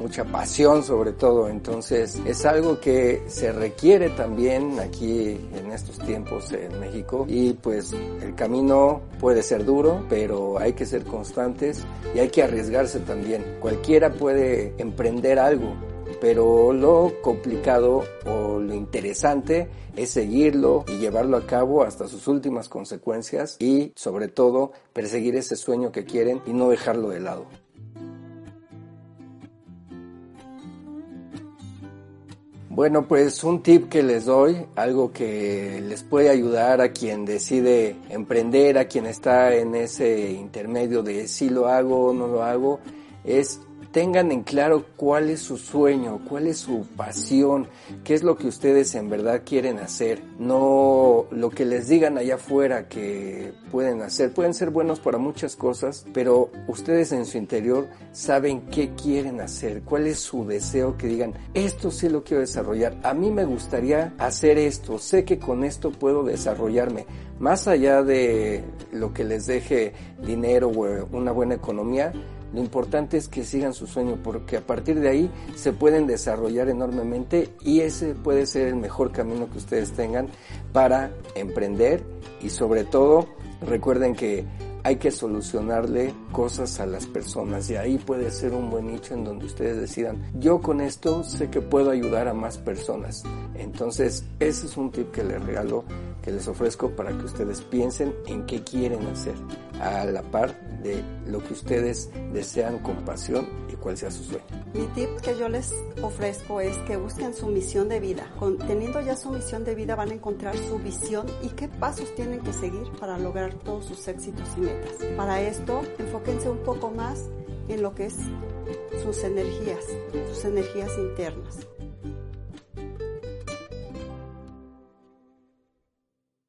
mucha pasión sobre todo, entonces es algo que se requiere también aquí en estos tiempos en México y pues el camino puede ser duro, pero hay que ser constantes y hay que arriesgarse también. Cualquiera puede emprender algo, pero lo complicado o lo interesante es seguirlo y llevarlo a cabo hasta sus últimas consecuencias y sobre todo perseguir ese sueño que quieren y no dejarlo de lado. Bueno, pues un tip que les doy, algo que les puede ayudar a quien decide emprender, a quien está en ese intermedio de si lo hago o no lo hago, es tengan en claro cuál es su sueño, cuál es su pasión, qué es lo que ustedes en verdad quieren hacer, no lo que les digan allá afuera que pueden hacer. Pueden ser buenos para muchas cosas, pero ustedes en su interior saben qué quieren hacer, cuál es su deseo que digan, esto sí lo quiero desarrollar, a mí me gustaría hacer esto, sé que con esto puedo desarrollarme. Más allá de lo que les deje dinero o una buena economía, lo importante es que sigan su sueño porque a partir de ahí se pueden desarrollar enormemente y ese puede ser el mejor camino que ustedes tengan para emprender. Y sobre todo recuerden que hay que solucionarle cosas a las personas y ahí puede ser un buen nicho en donde ustedes decidan, yo con esto sé que puedo ayudar a más personas. Entonces, ese es un tip que les regalo, que les ofrezco para que ustedes piensen en qué quieren hacer, a la par de lo que ustedes desean con pasión y cuál sea su sueño. Mi tip que yo les ofrezco es que busquen su misión de vida. Con, teniendo ya su misión de vida van a encontrar su visión y qué pasos tienen que seguir para lograr todos sus éxitos y metas. Para esto, enfóquense un poco más en lo que es sus energías, sus energías internas.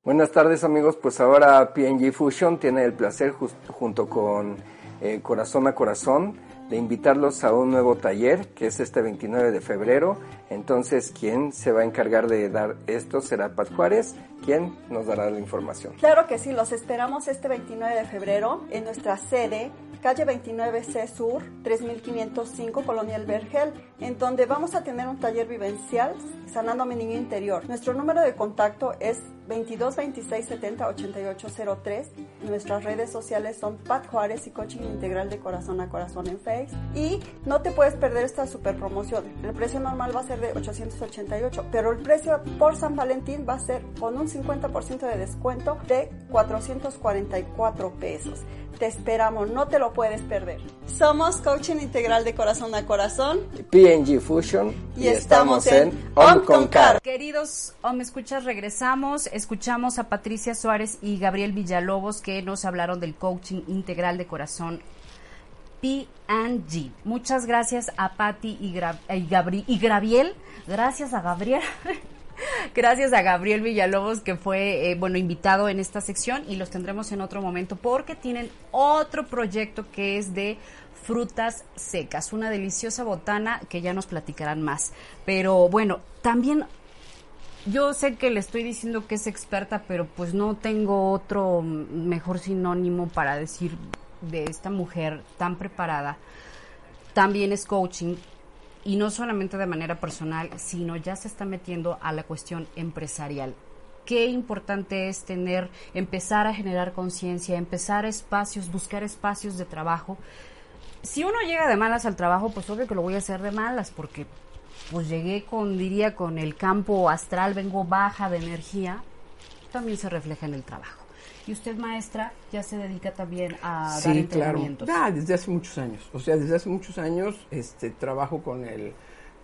Buenas tardes amigos, pues ahora PNG Fusion tiene el placer junto con eh, corazón a corazón, de invitarlos a un nuevo taller que es este 29 de febrero. Entonces, quien se va a encargar de dar esto será Pat Juárez, quien nos dará la información. Claro que sí, los esperamos este 29 de febrero en nuestra sede calle 29C Sur, 3505, Colonia El Vergel, en donde vamos a tener un taller vivencial sanando a mi niño interior. Nuestro número de contacto es 22 26 70 88 03. Nuestras redes sociales son Pat Juárez y Coaching Integral de Corazón a Corazón en Face. Y no te puedes perder esta super promoción. El precio normal va a ser de 888, pero el precio por San Valentín va a ser con un 50% de descuento de 444 pesos. Te esperamos, no te lo puedes perder. Somos Coaching Integral de Corazón a Corazón. PNG Fusion. Y, estamos, en On con Car. Queridos me escuchas, regresamos. Escuchamos a Patricia Suárez y Gabriel Villalobos que nos hablaron del coaching integral de corazón PNG. Muchas gracias a Patti y, y, y Gabriel. Gracias a Gabriel. Gracias a Gabriel Villalobos que fue, eh, bueno, invitado en esta sección y los tendremos en otro momento porque tienen otro proyecto que es de frutas secas, una deliciosa botana que ya nos platicarán más. Pero bueno, también yo sé que le estoy diciendo que es experta, pero pues no tengo otro mejor sinónimo para decir de esta mujer tan preparada. También es coaching, y no solamente de manera personal, sino ya se está metiendo a la cuestión empresarial. Qué importante es tener, empezar a generar conciencia, empezar espacios, buscar espacios de trabajo. Si uno llega de malas al trabajo, pues obvio que lo voy a hacer de malas, porque pues llegué con, diría, con el campo astral, vengo baja de energía, también se refleja en el trabajo. Y usted, maestra, ya se dedica también a dar entrenamientos. Claro. Ah, desde hace muchos años. O sea, desde hace muchos años este, trabajo con el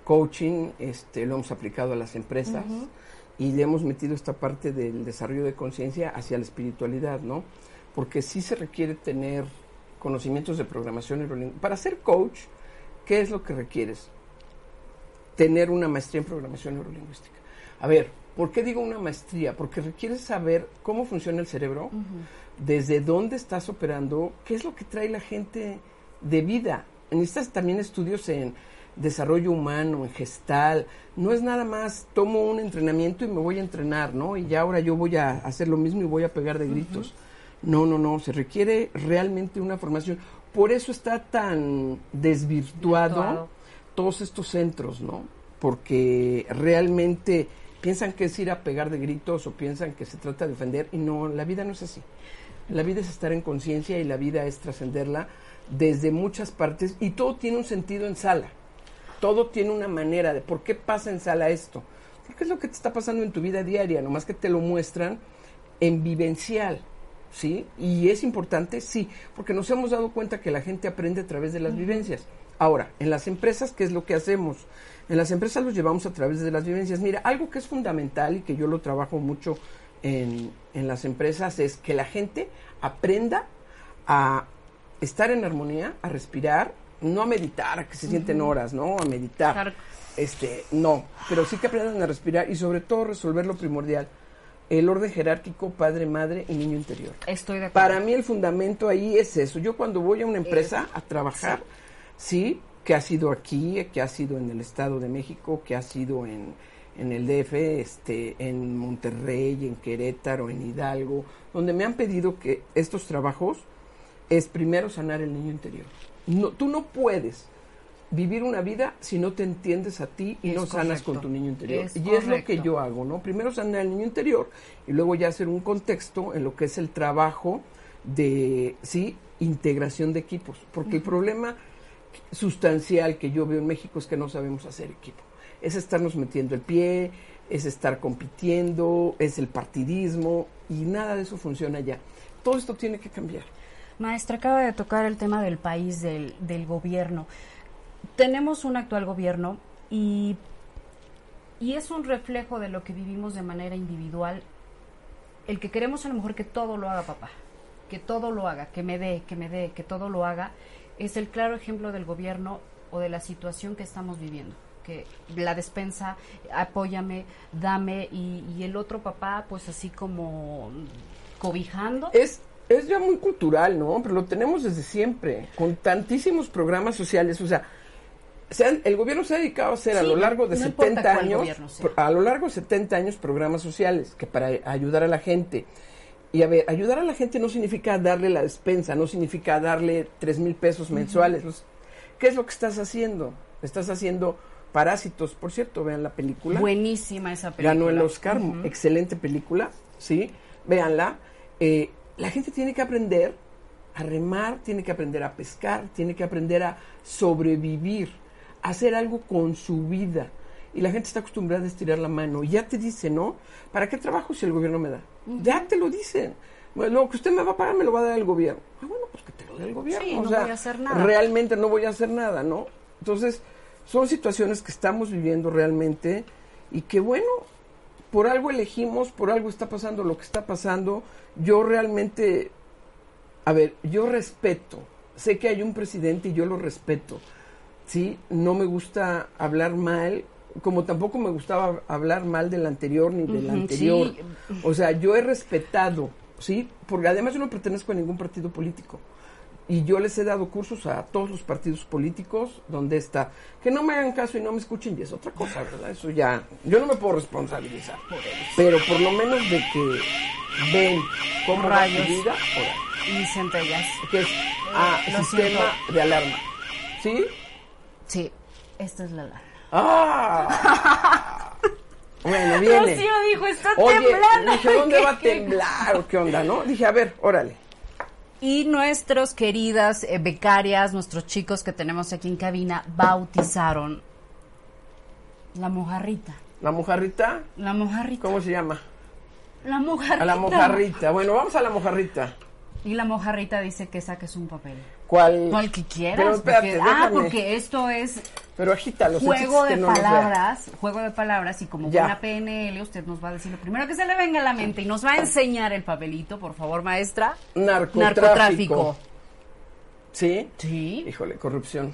coaching, este, lo hemos aplicado a las empresas y le hemos metido esta parte del desarrollo de conciencia hacia la espiritualidad, ¿no? Porque sí se requiere tener conocimientos de programación neurolingüística. Para ser coach, ¿qué es lo que requieres? Tener una maestría en programación neurolingüística. A ver, ¿Por qué digo una maestría? Porque requiere saber cómo funciona el cerebro, desde dónde estás operando, qué es lo que trae la gente de vida. Necesitas también estudios en desarrollo humano, en gestal. No es nada más tomo un entrenamiento y me voy a entrenar, ¿no? Y ya ahora yo voy a hacer lo mismo y voy a pegar de gritos. No, no, no. Se requiere realmente una formación. Por eso está tan desvirtuado todos estos centros, ¿no? Porque realmente piensan que es ir a pegar de gritos o piensan que se trata de defender y no, la vida no es así. La vida es estar en conciencia y la vida es trascenderla desde muchas partes y todo tiene un sentido en sala. Todo tiene una manera de por qué pasa en sala esto. Porque es lo que te está pasando en tu vida diaria, nomás que te lo muestran en vivencial. ¿Sí? Y es importante, sí, porque nos hemos dado cuenta que la gente aprende a través de las vivencias. Ahora, en las empresas, ¿qué es lo que hacemos? En las empresas los llevamos a través de las vivencias. Mira, algo que es fundamental y que yo lo trabajo mucho en, en las empresas es que la gente aprenda a estar en armonía, a respirar, no a meditar, a que se sienten horas, ¿no? A meditar. Este, no, pero sí que aprendan a respirar y sobre todo resolver lo primordial, el orden jerárquico padre, madre y niño interior. Estoy de acuerdo. Para mí el fundamento ahí es eso. Yo cuando voy a una empresa a trabajar, sí que ha sido aquí, que ha sido en el Estado de México, que ha sido en, en el DF, este, en Monterrey, en Querétaro, en Hidalgo, donde me han pedido que estos trabajos es primero sanar el niño interior. No, tú no puedes vivir una vida si no te entiendes a ti y no sanas con tu niño interior. y es lo que yo hago, ¿no? Primero sanar el niño interior y luego ya hacer un contexto en lo que es el trabajo de, sí, integración de equipos. Porque el problema sustancial que yo veo en México es que no sabemos hacer equipo. Es estarnos metiendo el pie, es estar compitiendo, es el partidismo y nada de eso funciona ya. Todo esto tiene que cambiar. Maestra, acaba de tocar el tema del país, del, del gobierno. Tenemos un actual gobierno y, y es un reflejo de lo que vivimos de manera individual. El que queremos a lo mejor que todo lo haga papá, que todo lo haga, que me dé, que me dé, que todo lo haga es el claro ejemplo del gobierno o de la situación que estamos viviendo que la despensa, apóyame, dame, y, el otro papá, pues así como cobijando. Es, es ya muy cultural, ¿no? Pero lo tenemos desde siempre, con tantísimos programas sociales. O sea, se han- el gobierno se ha dedicado a hacer a lo largo de no importa 70 cuál años, a lo largo de 70 años programas sociales que para ayudar a la gente. Y a ver, ayudar a la gente no significa darle la despensa, no significa darle tres mil pesos mensuales. Los- ¿Qué es lo que estás haciendo? Estás haciendo Parásitos, por cierto, vean la película. Buenísima esa película. Ganó el Oscar, excelente película, ¿sí? Véanla. Eh, la gente tiene que aprender a remar, tiene que aprender a pescar, tiene que aprender a sobrevivir, a hacer algo con su vida. Y la gente está acostumbrada a estirar la mano. Y ya te dice, ¿no? ¿Para qué trabajo si el gobierno me da? Ya te lo dicen. Bueno, lo que usted me va a pagar me lo va a dar el gobierno. Ah, bueno, pues que te lo dé el gobierno. Sí, o no sea, voy a hacer nada. Realmente no voy a hacer nada, ¿no? Entonces, son situaciones que estamos viviendo realmente y que, bueno, por algo elegimos, por algo está pasando lo que está pasando. Yo realmente, a ver, yo respeto, sé que hay un presidente y yo lo respeto, ¿sí? No me gusta hablar mal, como tampoco me gustaba hablar mal del anterior ni del anterior. sí. O sea, yo he respetado, ¿sí? Porque además yo no pertenezco a ningún partido político. Y yo les he dado cursos a todos los partidos políticos donde está. Que no me hagan caso y no me escuchen y es otra cosa, ¿verdad? Eso ya, yo no me puedo responsabilizar. Pero por lo menos de que ven cómo va Rayos. su vida, Y centellas. que es ah, sistema siento. de alarma. ¿Sí? Sí, esta es la alarma. ¡Ah! bueno, viene. Rocío dijo, está Oye, temblando. dije, ¿dónde va a temblar o qué onda, no? Dije, a ver, órale. Y nuestros queridas eh, becarias, nuestros chicos que tenemos aquí en cabina, bautizaron la mojarrita. ¿La mojarrita? La mojarrita. ¿Cómo se llama? La mojarrita. A la mojarrita. Bueno, vamos a la mojarrita. Y la mojarrita dice que saques un papel. ¿Cuál? O el que quieras. Pero espérate, porque- ah, porque esto es Pero agítalo. juego de no palabras, juego de palabras y como Ya. buena PNL usted nos va a decir lo primero que se le venga a la mente y nos va a enseñar el papelito, por favor, maestra. Narcotráfico. Narcotráfico. ¿Sí? Sí. Híjole, corrupción.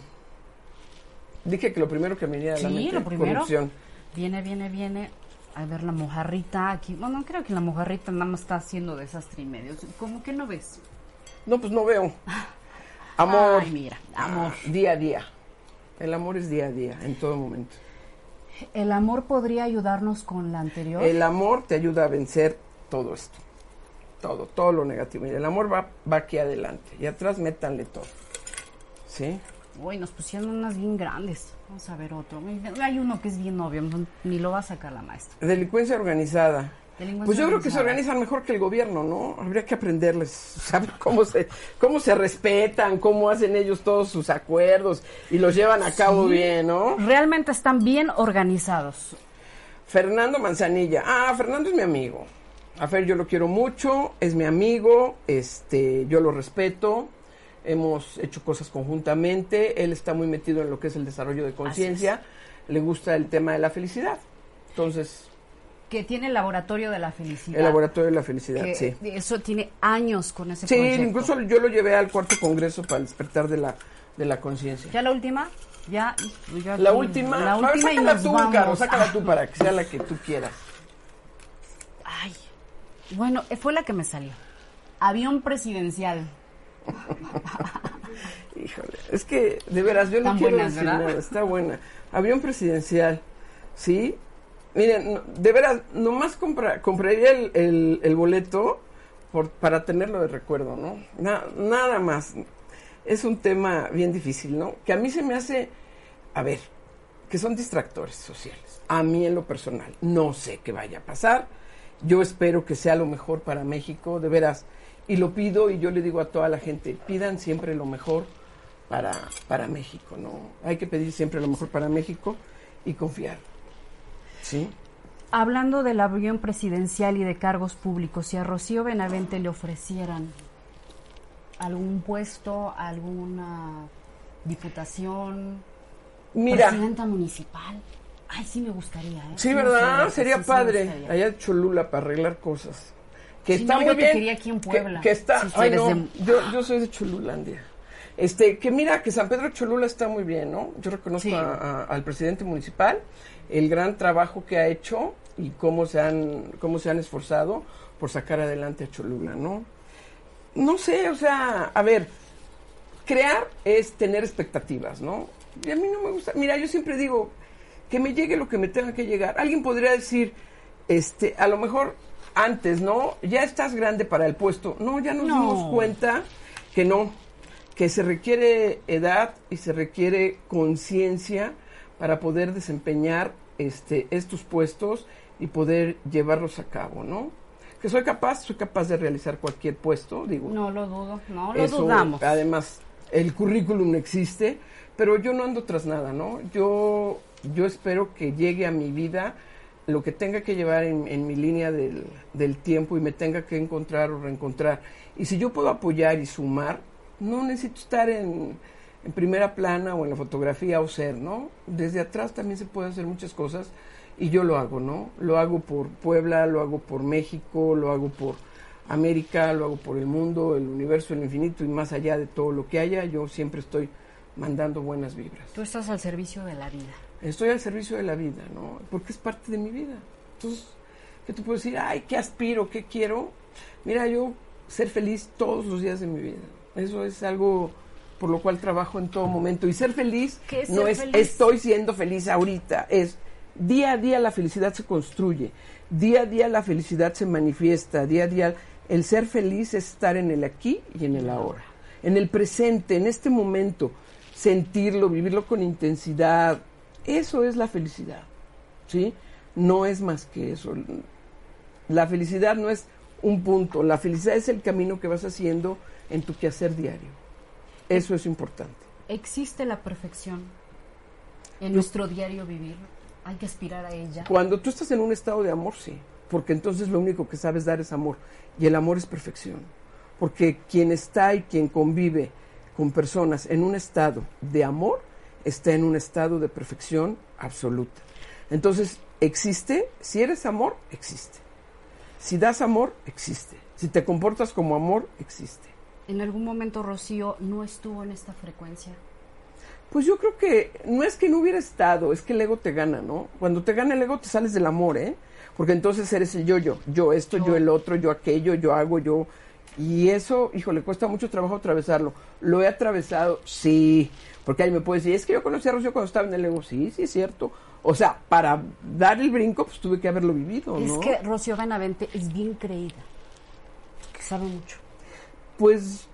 Dije que lo primero que me venía a la Sí, mente, lo primero. corrupción. Viene, viene, viene. A ver, la mojarrita aquí. Bueno, creo que la mojarrita nada más está haciendo desastre y medio. ¿Cómo que no ves? No, pues no veo. Amor. Ay, mira, amor. Día a día. El amor es día a día, en todo momento. ¿El amor podría ayudarnos con la anterior? El amor te ayuda a vencer todo esto. Todo, todo lo negativo. Y el amor va, va aquí adelante. Y atrás métanle todo. ¿Sí? Uy, nos pusieron unas bien grandes. Vamos a ver otro. Hay uno que es bien obvio, ni lo va a sacar la maestra. Delincuencia organizada. Pues yo creo que se organizan mejor que el gobierno, ¿no? Habría que aprenderles, saber cómo se, cómo se respetan, cómo hacen ellos todos sus acuerdos y los llevan a cabo Sí. bien, ¿no? Realmente están bien organizados. Fernando Manzanilla. Ah, Fernando es mi amigo. A Fer yo lo quiero mucho, es mi amigo, este, yo lo respeto. Hemos hecho cosas conjuntamente. Él está muy metido en lo que es el desarrollo de conciencia. Le gusta el tema de la felicidad. Entonces, Que tiene el laboratorio de la felicidad. el laboratorio de la felicidad, Que sí. Eso tiene años con ese Sí, proyecto. incluso yo lo llevé al cuarto congreso para el despertar de la, de la conciencia. ¿Ya la última? Ya. ya La última, La ver, última y sácala nos tú, vamos. Caro, sácala tú para que sea la que tú quieras. Ay. Bueno, fue la que me salió. Avión presidencial. Híjole, es que de veras yo no quiero buenas, decir nada, está buena. Avión presidencial, ¿sí? Miren, de veras, nomás compra, compraría el, el- boleto por, para tenerlo de recuerdo, ¿no? Na- nada más. Es un tema bien difícil, ¿no? Que a mí se me hace, a ver, que son distractores sociales. A mí en lo personal, no sé qué vaya a pasar. Yo espero que sea lo mejor para México, de veras. Y lo pido y yo le digo a toda la gente, pidan siempre lo mejor para, para México, ¿no? Hay que pedir siempre lo mejor para México y confiar. ¿Sí? Hablando del avión presidencial y de cargos públicos, si a Rocío Benavente le ofrecieran algún puesto, alguna diputación, Mira, presidenta municipal, ay, sí me gustaría, ¿eh? sí, ¿verdad? Sería sí, sí padre gustaría. allá en Cholula para arreglar cosas. Que Sí, está no, muy yo te bien. quería aquí en que- Puebla. Que, está, Sí, sí, ay no, de- yo, yo soy de Cholulandia. Este, que mira, que San Pedro Cholula está muy bien, ¿no? Yo reconozco Sí. a- a- al presidente municipal el gran trabajo que ha hecho y cómo se han, cómo se han esforzado por sacar adelante a Cholula, ¿no? no sé, o sea, a ver, crear es tener expectativas, ¿no? Y a mí no me gusta, mira, yo siempre digo, que me llegue lo que me tenga que llegar. Alguien podría decir, este, a lo mejor antes, ¿no? Ya estás grande para el puesto. No, ya nos No. dimos cuenta que no, que se requiere edad y se requiere conciencia para poder desempeñar este, estos puestos y poder llevarlos a cabo, ¿no? Que soy capaz, soy capaz de realizar cualquier puesto, digo. No lo dudo, no lo Eso, dudamos. Además, el currículum existe, pero yo no ando tras nada, ¿no? Yo, yo espero que llegue a mi vida lo que tenga que llevar en, en mi línea del, del tiempo y me tenga que encontrar o reencontrar. Y si yo puedo apoyar y sumar, no necesito estar en, en primera plana o en la fotografía o ser, ¿no? Desde atrás también se pueden hacer muchas cosas y yo lo hago, ¿no? Lo hago por Puebla, lo hago por México, lo hago por América, lo hago por el mundo, el universo, el infinito y más allá de todo lo que haya, yo siempre estoy mandando buenas vibras. Tú estás al servicio de la vida. Estoy al servicio de la vida, ¿no? Porque es parte de mi vida. Entonces, ¿qué te puedo decir? Ay, ¿qué aspiro? ¿Qué quiero? Mira, yo ser feliz todos los días de mi vida. Eso es algo por lo cual trabajo en todo momento. Y ser feliz ¿Qué es no ser es feliz? estoy siendo feliz ahorita, es día a día la felicidad se construye, día a día la felicidad se manifiesta, día a día el ser feliz es estar en el aquí y en el ahora, en el presente, en este momento, sentirlo, vivirlo con intensidad, eso es la felicidad, ¿sí? No es más que eso. La felicidad no es un punto, la felicidad es el camino que vas haciendo en tu quehacer diario. Eso es importante. ¿Existe la perfección en nuestro diario vivir? Hay que aspirar a ella. Cuando tú estás en un estado de amor, sí, porque entonces lo único que sabes dar es amor, y el amor es perfección, porque quien está y quien convive con personas en un estado de amor, está en un estado de perfección absoluta. Entonces, existe, si eres amor, existe. Si das amor, existe. Si te comportas como amor, existe. En algún momento Rocío no estuvo en esta frecuencia. Pues yo creo que no es que no hubiera estado, es que el ego te gana, ¿no? Cuando te gana el ego te sales del amor, ¿eh? Porque entonces eres el yo-yo, yo esto, yo el otro, yo aquello, yo hago, yo... Y eso, híjole, cuesta mucho trabajo atravesarlo. ¿Lo he atravesado? Sí. Porque ahí me puedes decir, es que yo conocí a Rocío cuando estaba en el ego. Sí, sí, es cierto. O sea, para dar el brinco, pues tuve que haberlo vivido, ¿no? Es que Rocío Benavente es bien creída. Que sabe mucho. Pues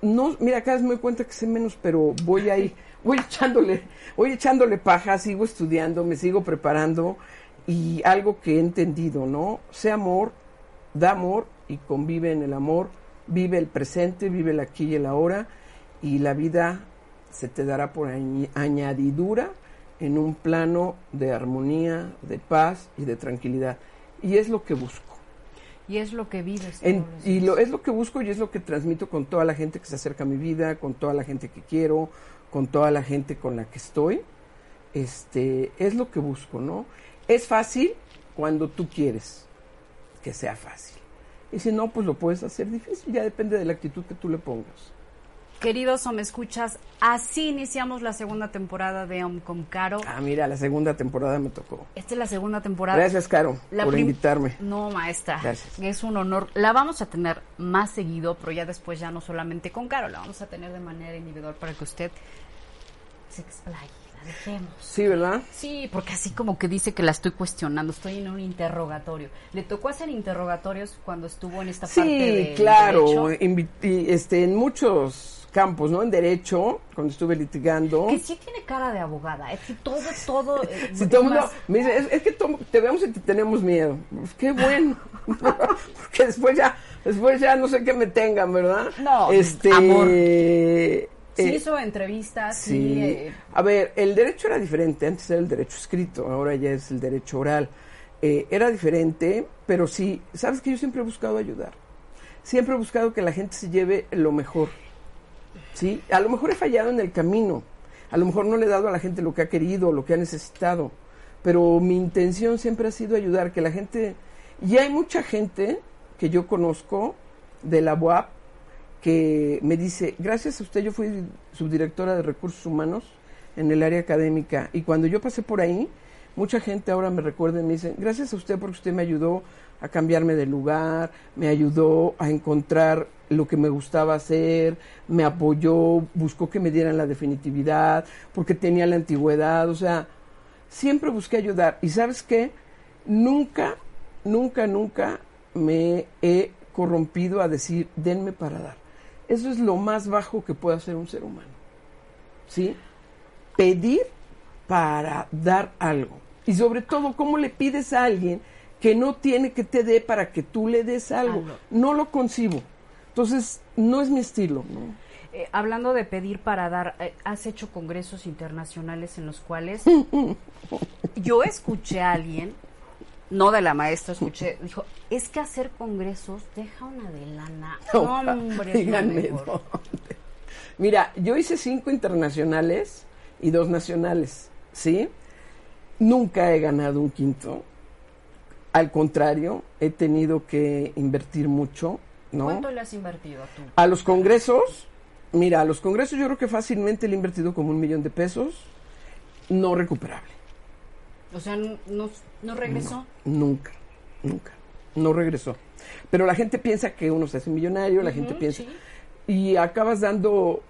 no, mira, vez me doy cuenta que sé menos, pero voy ahí, voy echándole, voy echándole paja, sigo estudiando, me sigo preparando y algo que he entendido, ¿no? Sé amor, da amor y convive en el amor, vive el presente, vive el aquí y el ahora y la vida se te dará por añ- añadidura en un plano de armonía, de paz y de tranquilidad. Y es lo que busco. Y es lo que vives. En- y lo, es lo que busco y es lo que transmito con toda la gente que se acerca a mi vida, con toda la gente que quiero, con toda la gente con la que estoy. Este, es lo que busco, ¿no? Es fácil cuando tú quieres que sea fácil. Y si no, pues lo puedes hacer difícil, ya depende de la actitud que tú le pongas. Queridos o me escuchas, así iniciamos la segunda temporada de Om con Caro. Ah, mira, la segunda temporada me tocó. Esta es la segunda temporada. Gracias, Caro, La por invitarme. No, maestra. Gracias. Es un honor. La vamos a tener más seguido, pero ya después ya no solamente con Caro, la vamos a tener de manera individual para que usted se explaye, la dejemos. Sí, ¿verdad? Sí, porque así como que dice que la estoy cuestionando, estoy en un interrogatorio. ¿Le tocó hacer interrogatorios cuando estuvo en esta parte Sí, de claro, derecho? este, en muchos campos, ¿no? En derecho, cuando estuve litigando. Que sí tiene cara de abogada, es que todo, todo... eh, Si todo mundo me dice, es, es que to- te vemos y te tenemos miedo. Pues qué bueno. Porque después ya, después ya no sé qué me tengan, ¿verdad? No, este, amor. eh, Sí hizo entrevistas, sí, sí. eh, A ver, el derecho era diferente. Antes era el derecho escrito, ahora ya es el derecho oral. Eh, era diferente, pero sí, sabes que yo siempre he buscado ayudar. Siempre he buscado que la gente se lleve lo mejor. ¿Sí? A lo mejor he fallado en el camino, a lo mejor no le he dado a la gente lo que ha querido, lo que ha necesitado, pero mi intención siempre ha sido ayudar, que la gente, y hay mucha gente que yo conozco de la UAP que me dice, gracias a usted yo fui subdirectora de recursos humanos en el área académica y cuando yo pasé por ahí mucha gente ahora me recuerda y me dicen, gracias a usted porque usted me ayudó a cambiarme de lugar, me ayudó a encontrar lo que me gustaba hacer, me apoyó, buscó que me dieran la definitividad, porque tenía la antigüedad, o sea, siempre busqué ayudar. Y sabes qué, nunca, nunca, nunca me he corrompido a decir, denme para dar. Eso es lo más bajo que puede hacer un ser humano. ¿Sí? Pedir para dar algo. Y sobre todo, ¿cómo le pides a alguien que no tiene que te dé para que tú le des algo? Algo. No lo concibo. Entonces, no es mi estilo. ¿no? Eh, hablando de pedir para dar, eh, has hecho congresos internacionales en los cuales yo escuché a alguien, no de la maestra, escuché, dijo, es que hacer congresos deja una de lana. Hombre, es lo díganme mejor". dónde. Mira, yo hice cinco internacionales y dos nacionales, ¿sí? Nunca he ganado un quinto. Al contrario, he tenido que invertir mucho, ¿no? ¿Cuánto le has invertido tú? A los congresos, mira, a los congresos yo creo que fácilmente le he invertido como un millón de pesos, no recuperable. O sea, ¿no, no- no regresó? Nunca, nunca, no regresó. Pero la gente piensa que uno se hace millonario, la gente piensa... sí. Y acabas dando...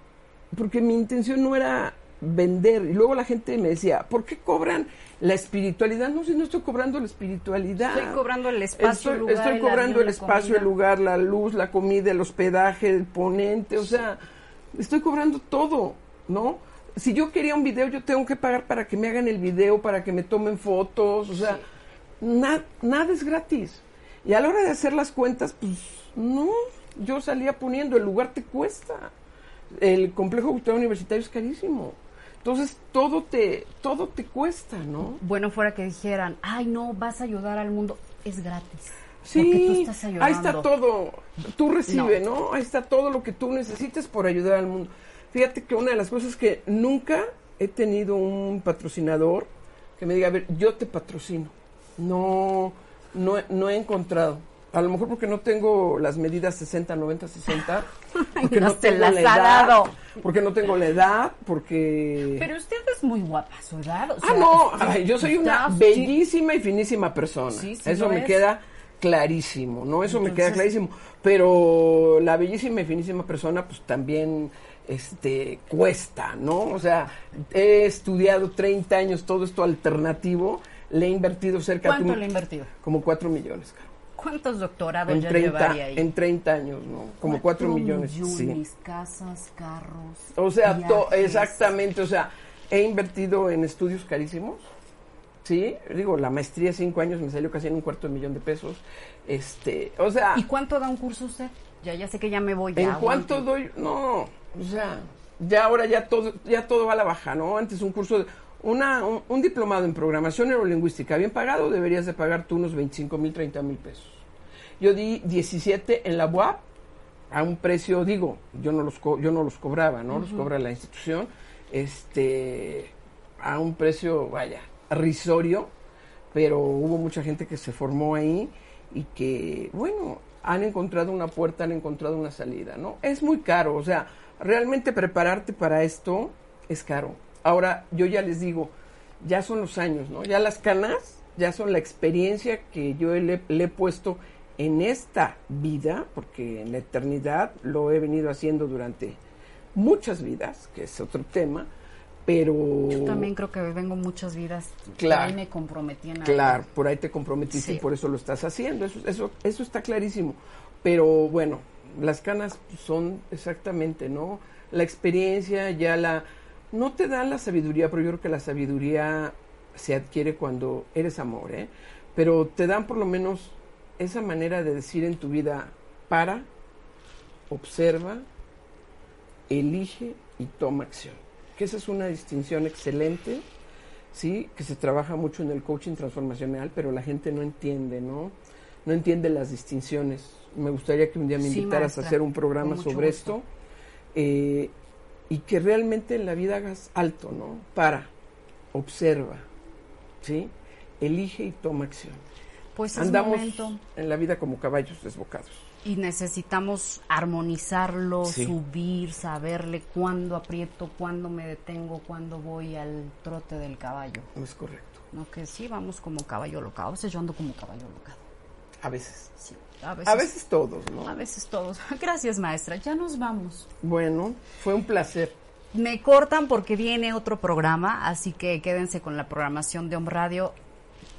Porque mi intención no era vender. Y luego la gente me decía, ¿por qué cobran la espiritualidad? No, si no estoy cobrando la espiritualidad. Estoy cobrando el espacio, Estoy, lugar, cobrando el la espacio, comida. el lugar, la luz, la comida, el hospedaje, el ponente, o sea, estoy cobrando todo, ¿no? Si yo quería un video, yo tengo que pagar para que me hagan el video, para que me tomen fotos, o sea, na- nada es gratis. Y a la hora de hacer las cuentas, pues no, yo salía poniendo, el lugar te cuesta. El complejo cultural universitario es carísimo. Entonces, todo te, todo te cuesta, ¿no? Bueno, fuera que dijeran, ay, no, vas a ayudar al mundo, es gratis. Sí, Porque tú estás ayudando. ahí está todo. Tú recibe, ¿no? Ahí está todo lo que tú necesites por ayudar al mundo. Fíjate que una de las cosas que nunca he tenido un patrocinador que me diga, a ver, yo te patrocino. No, no, no he encontrado. A lo mejor porque no tengo las medidas 60, 90, 60. Porque no no tengo las la ha edad. dado. Porque no tengo la edad, porque... Pero usted es muy guapa, su edad. o Ah, sea, no, sí, ay, yo soy una bellísima y finísima persona. Sí, sí Eso me es. queda clarísimo, ¿no? Eso me queda clarísimo. Pero la bellísima y finísima persona, pues también este cuesta, ¿no? O sea, he estudiado 30 años todo esto alternativo, le he invertido cerca de ¿Cuánto un- le ha invertido? como 4 millones. ¿Cuántos doctorados En ya 30, llevaría ahí? en 30 años, ¿no? Como 4 millones, sí. millones, casas, carros. O sea, to- exactamente, o sea, he invertido en estudios carísimos, ¿sí? Digo, la maestría cinco años me salió casi en un cuarto de millón de pesos, este, o sea, ¿Y cuánto da un curso usted? Ya, ya sé que ya me voy. ¿en ya, cuánto aguante. doy? No, o sea, ya ahora ya todo, ya todo va a la baja, ¿no? Antes un curso, de, una, un, un diplomado en programación neurolingüística bien pagado, deberías de pagar tú unos 25 mil, 30 mil pesos. Yo di 17 en la UAP a un precio, digo, yo no los, co- yo no los cobraba, ¿no? Los cobra la institución, este, a un precio, vaya, risorio, pero hubo mucha gente que se formó ahí y que, bueno, han encontrado una puerta, han encontrado una salida, ¿no? Es muy caro, o sea, realmente prepararte para esto es caro. Ahora, yo ya les digo, ya son los años, ¿no? Ya las canas, ya son la experiencia que yo le, le he puesto en esta vida, porque en la eternidad lo he venido haciendo durante muchas vidas, que es otro tema, pero... Yo también creo que vengo muchas vidas. Claro. Ahí me comprometí en algo. Claro, por ahí te comprometiste Sí. y por eso lo estás haciendo. Eso, eso, eso está clarísimo. Pero bueno, las canas son exactamente, ¿no? La experiencia, ya la... No te dan la sabiduría, pero yo creo que la sabiduría se adquiere cuando eres amor, ¿eh? Pero te dan por lo menos esa manera de decir en tu vida, para, observa, elige y toma acción. Que esa es una distinción excelente sí, que se trabaja mucho en el coaching transformacional, pero la gente no entiende, ¿no? No entiende las distinciones. Me gustaría que un día me Sí, invitaras maestra, a hacer un programa sobre gusto. esto eh, y que realmente en la vida hagas alto, ¿no? Para, observa, ¿sí? Elige y toma acción. Pues es Andamos momento. en la vida como caballos desbocados. y necesitamos armonizarlo, Sí. subir, saberle cuándo aprieto, cuándo me detengo, cuándo voy al trote del caballo. Es correcto. No que sí, vamos como caballo locado. A veces yo ando como caballo locado. A veces. Sí, a veces. A veces todos, ¿no? A veces todos. Gracias, maestra. Ya nos vamos. Bueno, fue un placer. Me cortan porque viene otro programa, así que quédense con la programación de Home Radio.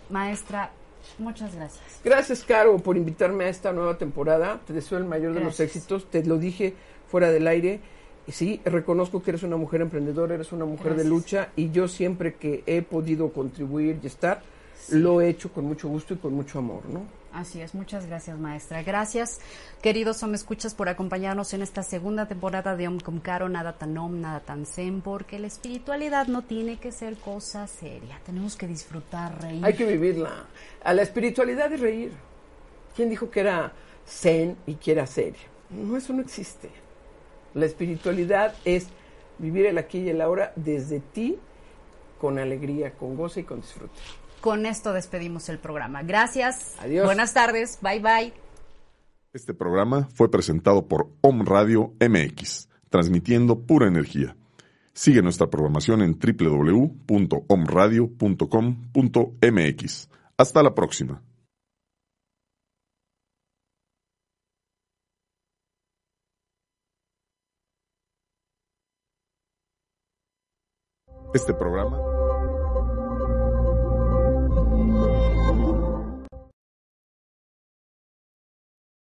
Maestra, muchas gracias. Gracias, Caro, por invitarme a esta nueva temporada. Te deseo el mayor de los éxitos. Te lo dije fuera del aire. Sí, reconozco que eres una mujer emprendedora, eres una mujer de lucha y yo siempre que he podido contribuir y estar, lo he hecho con mucho gusto y con mucho amor, ¿no? Así es, muchas gracias maestra. Gracias, queridos Om Escuchas, por acompañarnos en esta segunda temporada de Om Caro, nada tan Om, nada tan Zen, porque la espiritualidad no tiene que ser cosa seria. Tenemos que disfrutar, reír. Hay que vivirla. A la espiritualidad es reír. ¿Quién dijo que era zen y que era seria? No, eso no existe. La espiritualidad es vivir el aquí y el ahora desde ti, con alegría, con goce y con disfrute. Con esto despedimos el programa. Gracias. Adiós. Buenas tardes. Bye bye. Este programa fue presentado por Om Radio MX, transmitiendo pura energía. Sigue nuestra programación en www.omradio.com.mx. Hasta la próxima. Este programa